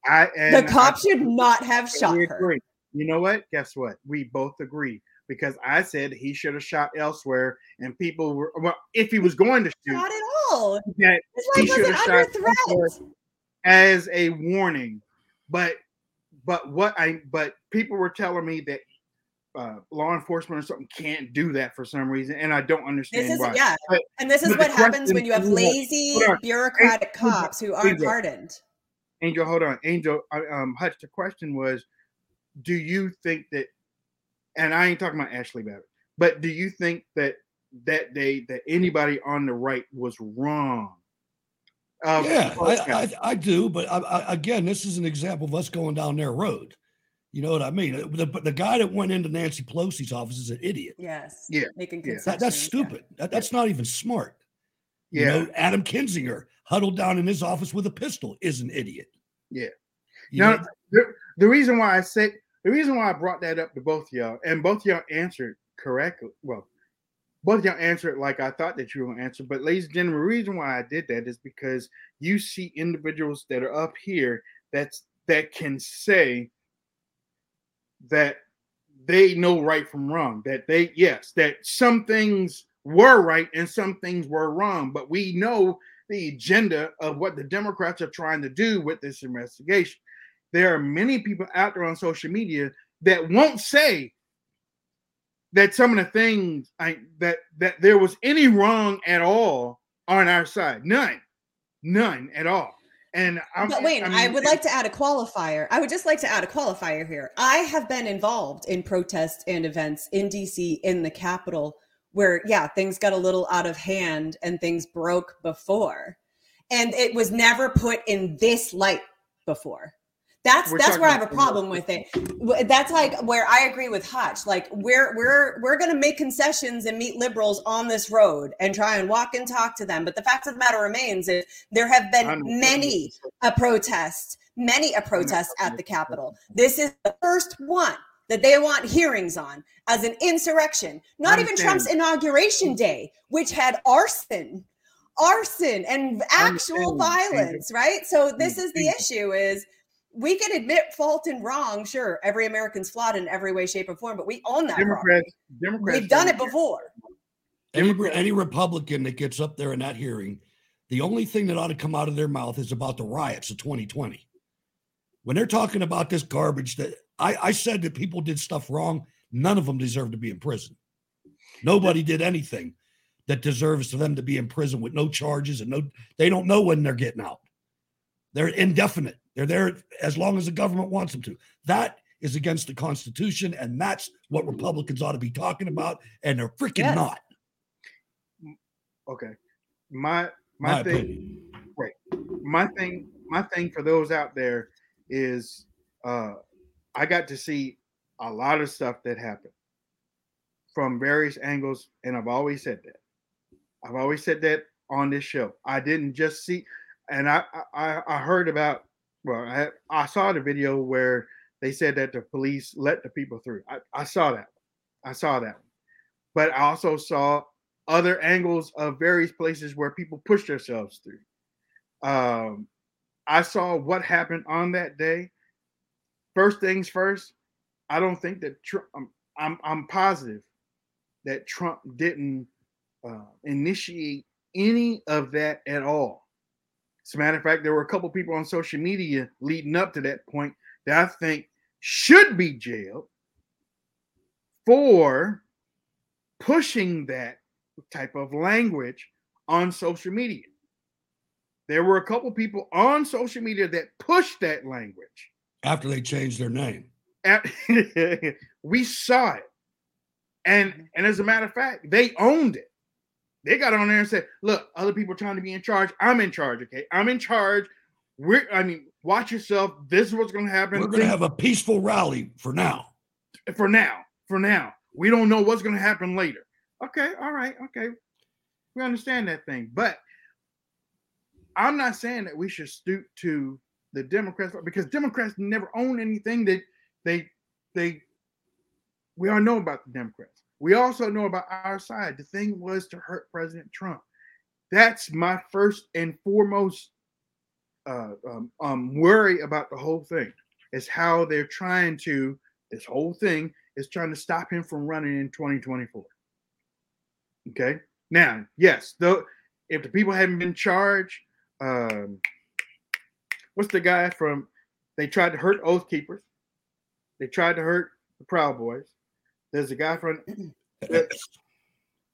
I The cop I- should not have shot we her. You know what? Guess what? We both agree because I said he should have shot elsewhere, and people were well. If he was going to shoot, Not at all. that he should have under shot threat. as a warning. But but what I but people were telling me that uh, law enforcement or something can't do that for some reason, and I don't understand This is why. yeah, But- and this is what happens when you have lazy on. bureaucratic Angel, cops who aren't Angel, hardened. Angel, hold on. Angel, um, Hutch, the question was, do you think that, and I ain't talking about Ashley Babbitt, but do you think that that day that anybody on the right was wrong? Um, yeah, I, okay. I, I do. But I, I, again, this is an example of us going down their road. You know what I mean? The, the guy that went into Nancy Pelosi's office is an idiot. Yes. Yeah, Making yeah. That, that's concessions, yeah. stupid. That, that's not even smart. You Yeah. know, Adam Kinzinger huddled down in his office with a pistol is an idiot. Yeah. You Now, know, the, the reason why I said the reason why I brought that up to both y'all, and both y'all answered correctly. Well, both y'all answered it like I thought that you were answer. But ladies and gentlemen, the reason why I did that is because you see individuals that are up here that's that can say that they know right from wrong. That they yes, that some things were right and some things were wrong, but we know the agenda of what the Democrats are trying to do with this investigation. There are many people out there on social media that won't say that some of the things I, that that there was any wrong at all on our side. None, none at all. And I'm, But Wayne, I, mean, would like to add a qualifier. I would just like to add a qualifier here. I have been involved in protests and events in DC in the Capitol where, yeah, things got a little out of hand and things broke before. And it was never put in this light before. That's We're that's where I have a problem with it. That's like where I agree with Hutch. Like we're we're we're gonna make concessions and meet liberals on this road and try and walk and talk to them. But the fact of the matter remains is there have been many a protest, many a protest at the Capitol. This is the first one that they want hearings on as an insurrection. Not even Trump's inauguration day, which had arson, arson and actual violence, right? So this is the issue is we can admit fault and wrong. Sure, every American's flawed in every way, shape, or form, but we own that. problem. Democrats, Democrats. We've done it before. Any, any Republican that gets up there in that hearing, the only thing that ought to come out of their mouth is about the riots of 2020. When they're talking about this garbage, that I, I said that people did stuff wrong, none of them deserve to be in prison. Nobody did anything that deserves for them to be in prison with no charges and no, they don't know when they're getting out. They're indefinite. They're there as long as the government wants them to. That is against the Constitution, and that's what Republicans ought to be talking about, and they're freaking Yes. not. Okay. My my, My thing opinion. right. My thing my thing for those out there is uh I got to see a lot of stuff that happened from various angles, and I've always said that. I've always said that on this show. I didn't just see, and I I, I heard about. Well, I, I saw the video where they said that the police let the people through. I, I saw that. I saw that. But I also saw other angles of various places where people push themselves through. Um, I saw what happened on that day. First things first, I don't think that Trump. I'm I'm, I'm positive that Trump didn't uh, initiate any of that at all. As a matter of fact, there were a couple people on social media leading up to that point that I think should be jailed for pushing that type of language on social media. There were a couple people on social media that pushed that language. After they changed their name. At- we saw it. And and as a matter of fact, they owned it. They got on there and said, look, other people trying to be in charge. I'm in charge, okay? I'm in charge. We're I mean, watch yourself. This is what's gonna happen. We're going to have a peaceful rally for now. for now. For now. We don't know what's gonna happen later. Okay, all right, okay. We understand that thing. But I'm not saying that we should stoop to the Democrats because Democrats never own anything that they they we all know about the Democrats. We also know about our side. The thing was to hurt President Trump. That's my first and foremost uh, um, um, worry about the whole thing. Is how they're trying to. This whole thing is trying to stop him from running in 2024. Okay. Now, yes, though, if the people hadn't been charged, um, what's the guy from? They tried to hurt Oath Keepers. They tried to hurt the Proud Boys. There's a guy from the,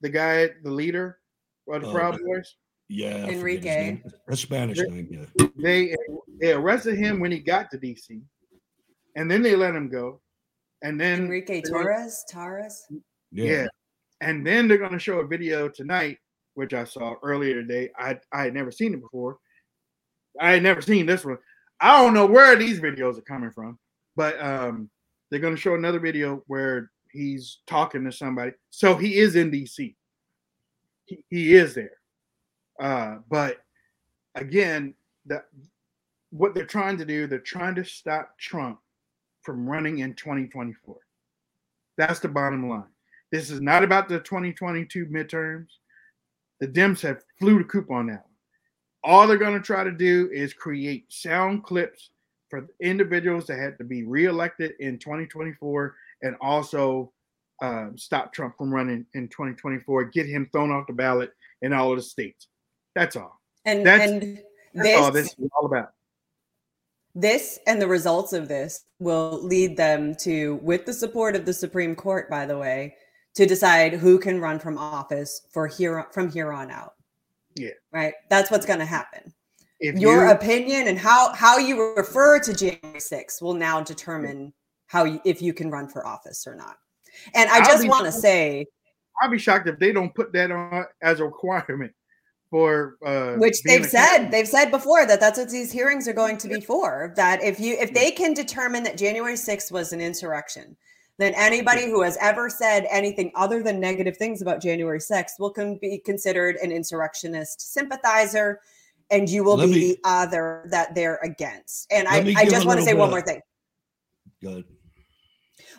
the guy, the leader of the Oh, Proud Boys. Yeah. I forget his Enrique. name. A Spanish name. Yeah. They they arrested him when he got to DC, and then they let him go, and then Enrique they're Torres, Torres. Yeah. Yeah. And then they're going to show a video tonight, which I saw earlier today. I I had never seen it before. I had never seen this one. I don't know where these videos are coming from, but um, they're going to show another video where he's talking to somebody. So he is in DC. He, he is there. Uh, but again, the what they're trying to do, they're trying to stop Trump from running in 2024. That's the bottom line. This is not about the 2022 midterms. The Dems have flew the coop on that. All they're going to try to do is create sound clips for individuals that had to be reelected in 2024 and also um, stop Trump from running in 2024, get him thrown off the ballot in all of the states. That's all. And That's- and That's all this this is all about. this and the results of this will lead them to with the support of the supreme court by the way to decide who can run from office for here from here on out Yeah. right that's what's going to happen If your you, opinion and how how you refer to january 6th will now determine how you, if you can run for office or not. And i I'll just want to say I'll be shocked if they don't put that on as a requirement for uh, which they've said candidate. they've said before that that's what these hearings are going to be for that if you if they can determine that january 6th was an insurrection then anybody who has ever said anything other than negative things about january 6th will can be considered an insurrectionist sympathizer and you will Let be me- the other that they're against. And i, I just want to say bit one more thing. Good.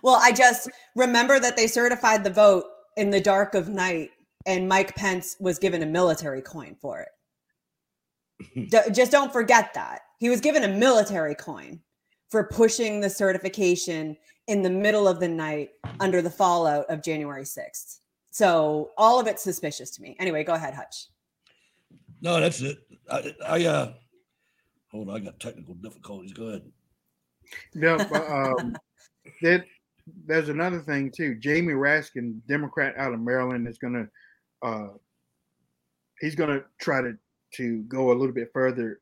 Well, I just remember that they certified the vote in the dark of night, and Mike Pence was given a military coin for it. D- just don't forget that. He was given a military coin for pushing the certification in the middle of the night under the fallout of January 6th. So all of it's suspicious to me. Anyway, go ahead, Hutch. No, that's it. I, I uh, hold on. I got technical difficulties. Go ahead. No, but, um, there, there's another thing too. Jamie Raskin, Democrat out of Maryland, is gonna uh, he's gonna try to to go a little bit further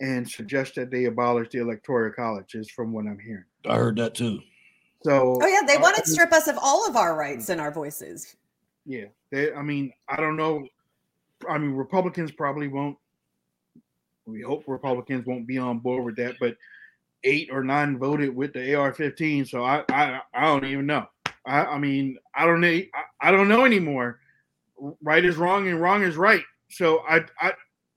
and suggest that they abolish the electoral college. Is from what I'm hearing. I heard that too. So Oh, yeah, they uh, want to strip us of all of our rights and our voices. Yeah, they. I mean, I don't know. I mean, Republicans probably won't. We hope Republicans won't be on board with that, but eight or nine voted with the AR-15, so I, I, I don't even know. I, I mean, I don't know. I, I don't know anymore. Right is wrong and wrong is right. So I, I,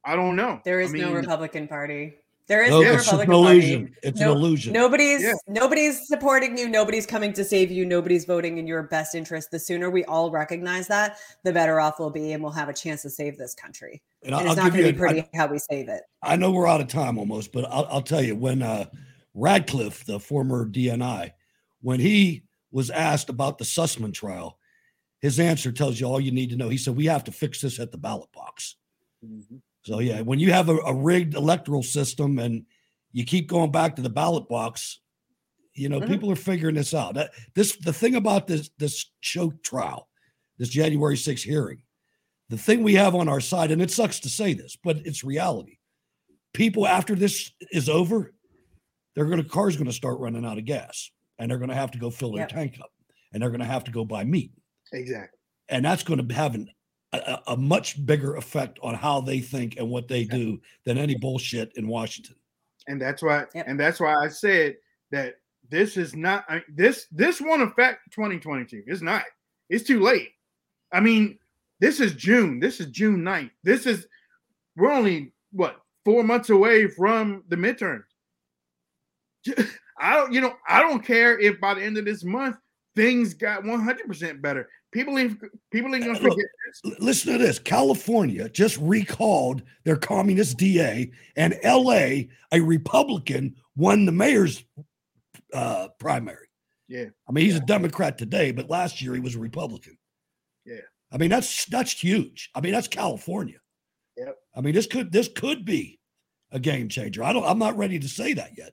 I don't know. There is I no Republican Party. There is No, no, it's just an Republican Party. illusion. It's an illusion. Nobody's Yeah. nobody's supporting you. Nobody's coming to save you. Nobody's voting in your best interest. The sooner we all recognize that, the better off we'll be, and we'll have a chance to save this country. And And, I'll- it's I'll not give going to be a- pretty how we save it. I know we're out of time almost, but I'll, I'll tell you when uh, Ratcliffe, the former DNI, when he was asked about the Sussmann trial, his answer tells you all you need to know. He said, We have to fix this at the ballot box. Mhm. So, yeah, when you have a, a rigged electoral system and you keep going back to the ballot box, you know, Mhm. people are figuring this out. That, this the thing about this this choke trial, this January 6th hearing, the thing we have on our side, and it sucks to say this, but it's reality. People after this is over, they're gonna cars gonna start running out of gas, and they're gonna have to go fill their Yep. tank up, and they're gonna have to go buy meat, Exactly. and that's going to have an, a, a a much bigger effect on how they think and what they do than any bullshit in Washington. and that's why Yep. and that's why I said that this is not I, this this won't affect 2022. It's not. It's too late. I mean, this is June. This is June 9th. This is we're only what four months away from the midterms. I don't, you know, I don't care if by the end of this month things got 100% better. People ain't people ain't gonna forget this. Listen to this: California just recalled their communist DA, and L.A. a Republican won the mayor's uh, primary. Yeah. I mean, he's a Democrat today, but last year he was a Republican. Yeah. I mean, that's that's huge. I mean, that's California. Yep. I mean, this could this could be a game changer. I don't. I'm not ready to say that yet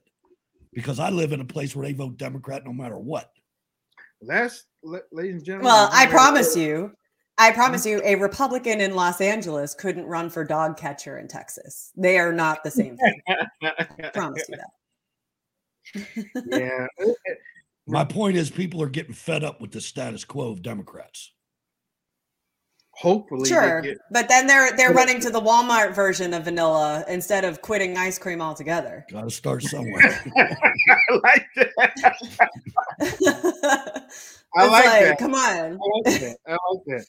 because I live in a place where they vote Democrat no matter what. Last ladies and gentlemen. Well, I promise you, I promise you, a Republican in Los Angeles couldn't run for dog catcher in Texas. They are not the same thing. I promise you that. yeah. My point is, people are getting fed up with the status quo of Democrats. Hopefully, Sure, get- but then they're they're running to the Walmart version of vanilla instead of quitting ice cream altogether. Got to start somewhere. I like that. I It's like, like, that. come on. I like that. I like that.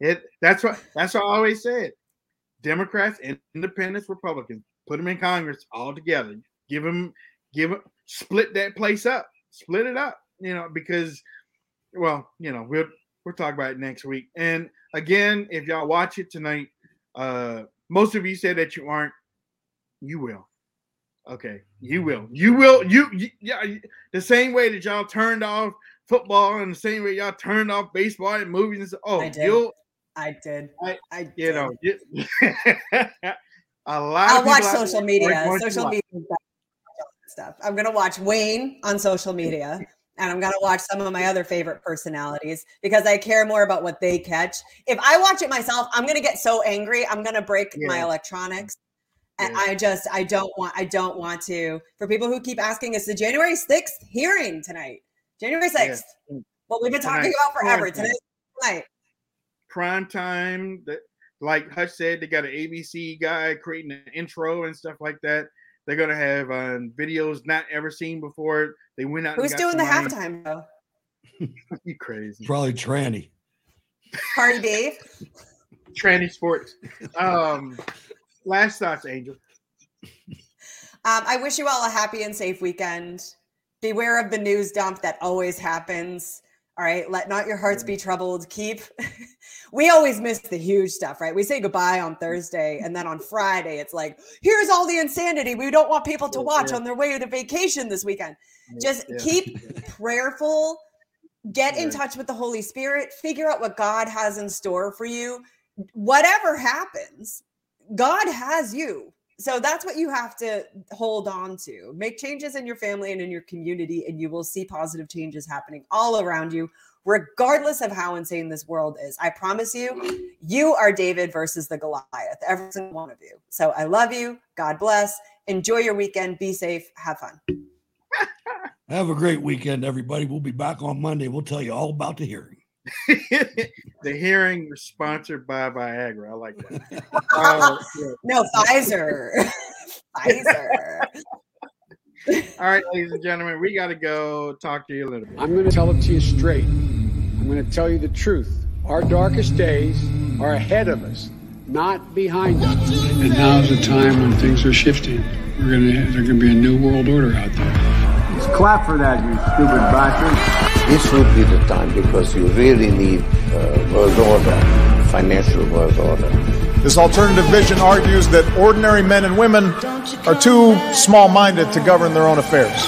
It. That's what. That's what I always said. Democrats, and Independents, Republicans, put them in Congress all together. Give them, give them, split that place up, split it up. You know, because, well, you know, we'll we'll talk about it next week. And again, if y'all watch it tonight, uh, most of you said that you aren't. You will. Okay, you will. You will. You, you yeah. The same way that y'all turned off football, and the same way y'all turned off baseball and movies. And so, oh, I did. you'll. I did. I, I you did. know, you, a lot. I'll watch social media. aren't going to Social media is better than stuff. I'm gonna watch Wayne on social media, and I'm gonna watch some of my other favorite personalities because I care more about what they catch. If I watch it myself, I'm gonna get so angry. I'm gonna break my Yeah. electronics. And Yeah. I just I don't want I don't want to. For people who keep asking, it's the January 6th hearing tonight. January 6th. Mm. What we've been talking Tonight. about forever. Tonight. Tonight. prime time. That like Hutch said, they got an ABC guy creating an intro and stuff like that. They're gonna have uh, videos not ever seen before. They went out. and Who's got doing the halftime though? you crazy. Probably tranny. Party Dave. Tranny sports. Um, last thoughts, Angel. Um, I wish you all a happy and safe weekend. Beware of the news dump that always happens. All right. Let not your hearts be troubled. Keep. we always miss the huge stuff, right? We say goodbye on Thursday. And then on Friday, it's like, here's all the insanity we don't want people to watch on their way to vacation this weekend. Just Yeah. keep prayerful. Get in Yeah. touch with the Holy Spirit. Figure out what God has in store for you. Whatever happens, God has you. So that's what you have to hold on to. Make changes in your family and in your community, and you will see positive changes happening all around you, regardless of how insane this world is. I promise you, you are David versus the Goliath, every single one of you. So I love you. God bless. Enjoy your weekend. Be safe. Have fun. Have a great weekend, everybody. We'll be back on Monday. We'll tell you all about the hearing. the hearing was sponsored by Viagra. I like that. Uh, yeah. No, Pfizer. Pfizer. All right, ladies and gentlemen, we got to go talk to you a little bit. I'm going to tell it to you straight. I'm going to tell you the truth. Our darkest days are ahead of us, not behind us. And now's the time when things are shifting. We're going to there's going to be a new world order out there. Let's clap for that, you stupid bastard. This would be the time because you really need uh, world order, financial world order. This alternative vision argues that ordinary men and women are too small minded to govern their own affairs.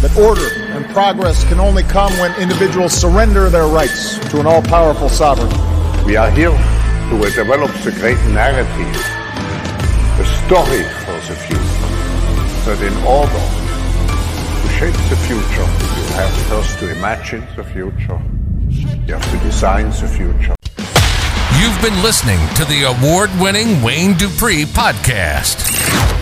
That order and progress can only come when individuals surrender their rights to an all powerful sovereign. We are here to develop the great narrative, the story for the future. But in order to shape the future, you have first to imagine the future. You have to design the future. You've been listening to the award winning Wayne Dupree podcast.